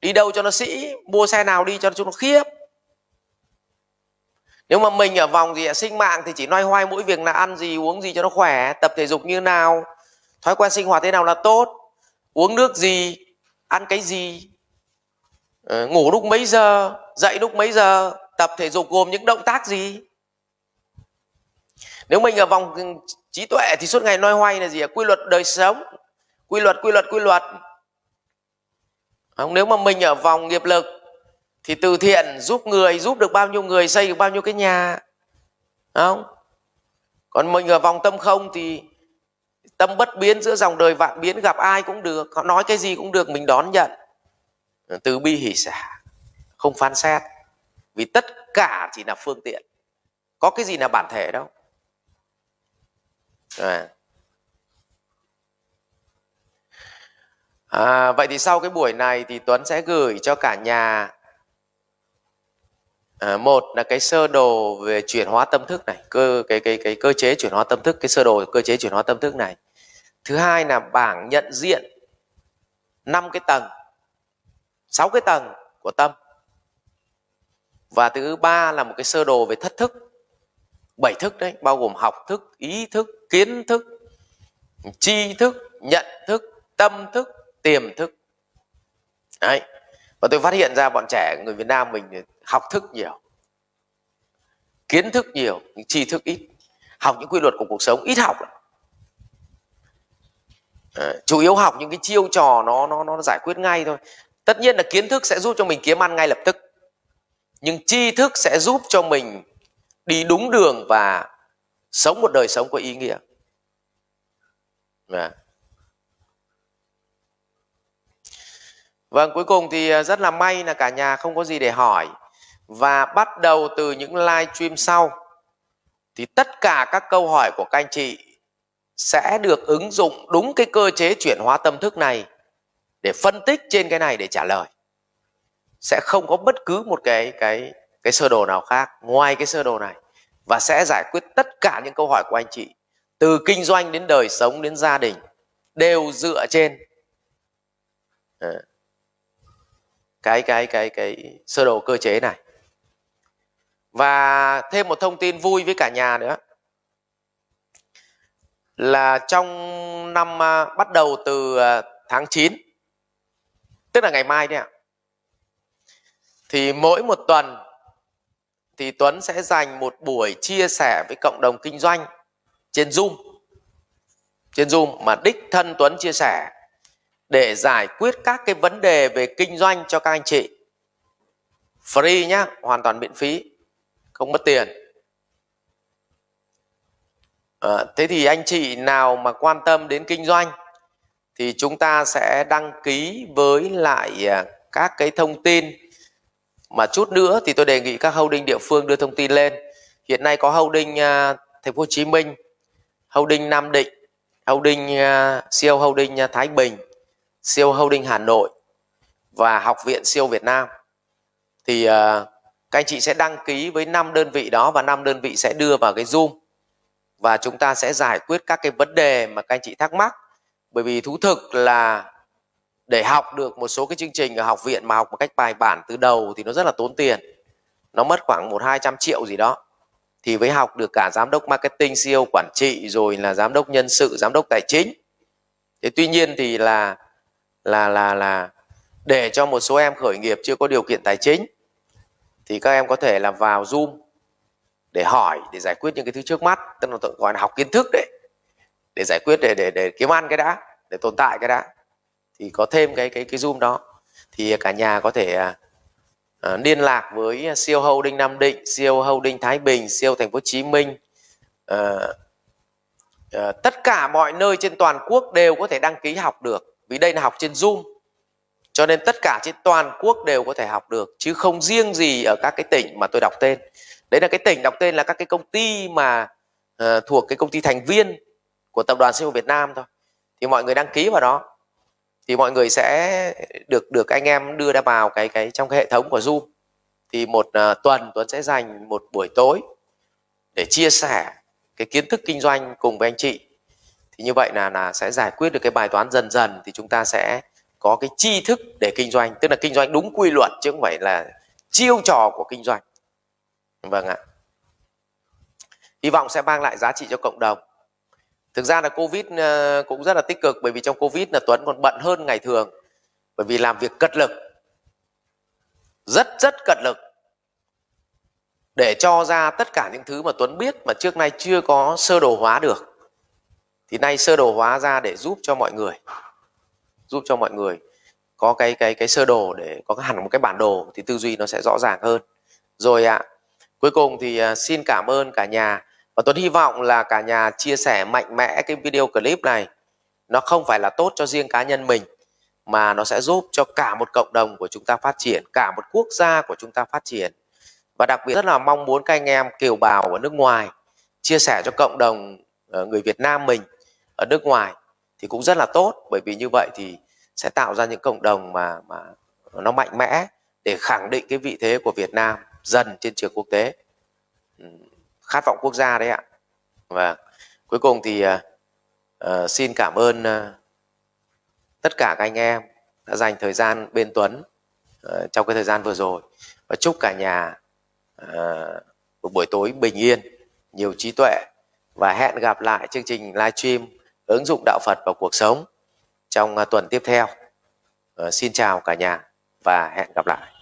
Đi đâu cho nó sĩ mua xe nào đi cho chúng nó khiếp nếu mà mình ở vòng gì sinh mạng thì chỉ loay hoay mỗi việc là ăn gì, uống gì cho nó khỏe, tập thể dục như nào, thói quen sinh hoạt thế nào là tốt, uống nước gì, ăn cái gì ờ, ngủ lúc mấy giờ, dậy lúc mấy giờ, tập thể dục gồm những động tác gì? Nếu mình ở vòng trí tuệ thì suốt ngày loay hoay là gì quy luật đời sống. Quy luật quy luật quy luật. Không, nếu mà mình ở vòng nghiệp lực thì từ thiện giúp người giúp được bao nhiêu người xây được bao nhiêu cái nhà. Không? Còn mình ở vòng tâm không thì tâm bất biến giữa dòng đời vạn biến gặp ai cũng được họ nói cái gì cũng được mình đón nhận. Từ bi hỷ xả không phán xét. Vì tất cả chỉ là phương tiện. Có cái gì là bản thể đâu. À. À, vậy thì sau cái buổi này thì Tuấn sẽ gửi cho cả nhà à, một là cái sơ đồ về chuyển hóa tâm thức này cơ cái cái cái cơ chế chuyển hóa tâm thức cái sơ đồ cơ chế chuyển hóa tâm thức này. Thứ hai là bảng nhận diện năm cái tầng sáu cái tầng của tâm. Và thứ ba là một cái sơ đồ về thất thức bảy thức đấy bao gồm học thức ý thức kiến thức tri thức nhận thức tâm thức tiềm thức. Đấy và tôi phát hiện ra bọn trẻ người Việt Nam mình học thức nhiều kiến thức nhiều nhưng tri thức ít học những quy luật của cuộc sống ít học à, chủ yếu học những cái chiêu trò nó nó nó giải quyết ngay thôi. Tất nhiên là kiến thức sẽ giúp cho mình kiếm ăn ngay lập tức nhưng tri thức sẽ giúp cho mình đi đúng đường và sống một đời sống có ý nghĩa. À. Vâng, cuối cùng thì à, rất là may là cả nhà không có gì để hỏi và bắt đầu từ những live stream sau thì tất cả các câu hỏi của các anh chị sẽ được ứng dụng đúng cái cơ chế chuyển hóa tâm thức này để phân tích trên cái này để trả lời. Sẽ không có bất cứ một cái cái cái sơ đồ nào khác ngoài cái sơ đồ này và sẽ giải quyết tất cả những câu hỏi của anh chị từ kinh doanh đến đời sống đến gia đình đều dựa trên ờ, cái cái cái cái sơ đồ cơ chế này. Và thêm một thông tin vui với cả nhà nữa. Là trong năm à, bắt đầu từ à, tháng 9 tức là ngày mai đấy ạ, thì mỗi một tuần thì Tuấn sẽ dành một buổi chia sẻ với cộng đồng kinh doanh trên Zoom. Trên Zoom mà đích thân Tuấn chia sẻ để giải quyết các cái vấn đề về kinh doanh cho các anh chị. Free nhá hoàn toàn miễn phí không mất tiền. À, thế thì anh chị nào mà quan tâm đến kinh doanh thì chúng ta sẽ đăng ký với lại à, các cái thông tin. Mà chút nữa thì tôi đề nghị các holding địa phương đưa thông tin lên. Hiện nay có holding uh, Thành phố Hồ Chí Minh, Holding Nam Định, Holding uh, siêu Holding Thái Bình, siêu Holding Hà Nội và Học viện siêu Việt Nam. Thì uh, các anh chị sẽ đăng ký với 5 đơn vị đó và 5 đơn vị sẽ đưa vào cái Zoom. Và chúng ta sẽ giải quyết các cái vấn đề mà các anh chị thắc mắc. Bởi vì thú thực là để học được một số cái chương trình ở học viện mà học một cách bài bản từ đầu thì nó rất là tốn tiền. Nó mất khoảng một hai trăm triệu gì đó. Thì với học được cả giám đốc marketing CEO quản trị rồi là giám đốc nhân sự giám đốc tài chính. Thế tuy nhiên thì là là là là để cho một số em khởi nghiệp chưa có điều kiện tài chính thì các em có thể là vào zoom để hỏi để giải quyết những cái thứ trước mắt tức là gọi là học kiến thức đấy để giải quyết để để để kiếm ăn cái đã để tồn tại cái đã thì có thêm cái cái cái zoom đó. Thì cả nhà có thể uh, liên lạc với siêu holding nam định siêu holding thái bình siêu thành phố hồ chí minh uh, uh, tất cả mọi nơi trên toàn quốc đều có thể đăng ký học được vì đây là học trên zoom cho nên tất cả trên toàn quốc đều có thể học được chứ không riêng gì ở các cái tỉnh mà tôi đọc tên. Đấy là cái tỉnh đọc tên là các cái công ty mà uh, thuộc cái công ty thành viên của tập đoàn sinh Việt Nam thôi. Thì mọi người đăng ký vào đó thì mọi người sẽ được được anh em đưa ra vào cái cái trong cái hệ thống của Zoom. Thì một uh, tuần Tuấn sẽ dành một buổi tối để chia sẻ cái kiến thức kinh doanh cùng với anh chị thì như vậy là là sẽ giải quyết được cái bài toán dần dần thì chúng ta sẽ có cái tri thức để kinh doanh. Tức là kinh doanh đúng quy luật chứ không phải là chiêu trò của kinh doanh. Vâng ạ. Hy vọng sẽ mang lại giá trị cho cộng đồng. Thực ra là covid ờ, cũng rất là tích cực bởi vì trong covid là tuấn còn bận hơn ngày thường. Bởi vì làm việc cật lực. Rất rất cật lực. Để cho ra tất cả những thứ mà tuấn biết mà trước nay chưa có sơ đồ hóa được thì nay sơ đồ hóa ra để giúp cho mọi người. Giúp cho mọi người có cái cái cái sơ đồ để có hẳn một cái bản đồ thì tư duy nó sẽ rõ ràng hơn. Rồi ạ à, cuối cùng thì à, xin cảm ơn cả nhà. Và Tuấn hy vọng là cả nhà chia sẻ mạnh mẽ cái video clip này. Nó không phải là tốt cho riêng cá nhân mình mà nó sẽ giúp cho cả một cộng đồng của chúng ta phát triển cả một quốc gia của chúng ta phát triển. Và đặc biệt rất là mong muốn các anh em kiều bào ở nước ngoài chia sẻ cho cộng đồng ờ, người Việt Nam mình ở nước ngoài thì cũng rất là tốt. Bởi vì như vậy thì sẽ tạo ra những cộng đồng mà mà nó mạnh mẽ để khẳng định cái vị thế của Việt Nam dần trên trường quốc tế. Ừ, khát vọng quốc gia đấy ạ. Và cuối cùng thì uh, xin cảm ơn uh, tất cả các anh em đã dành thời gian bên Tuấn uh, trong cái thời gian vừa rồi. Và chúc cả nhà uh, một buổi tối bình yên nhiều trí tuệ. Và hẹn gặp lại chương trình livestream ứng dụng đạo Phật vào cuộc sống trong à, tuần tiếp theo. Ờ, xin chào cả nhà và hẹn gặp lại.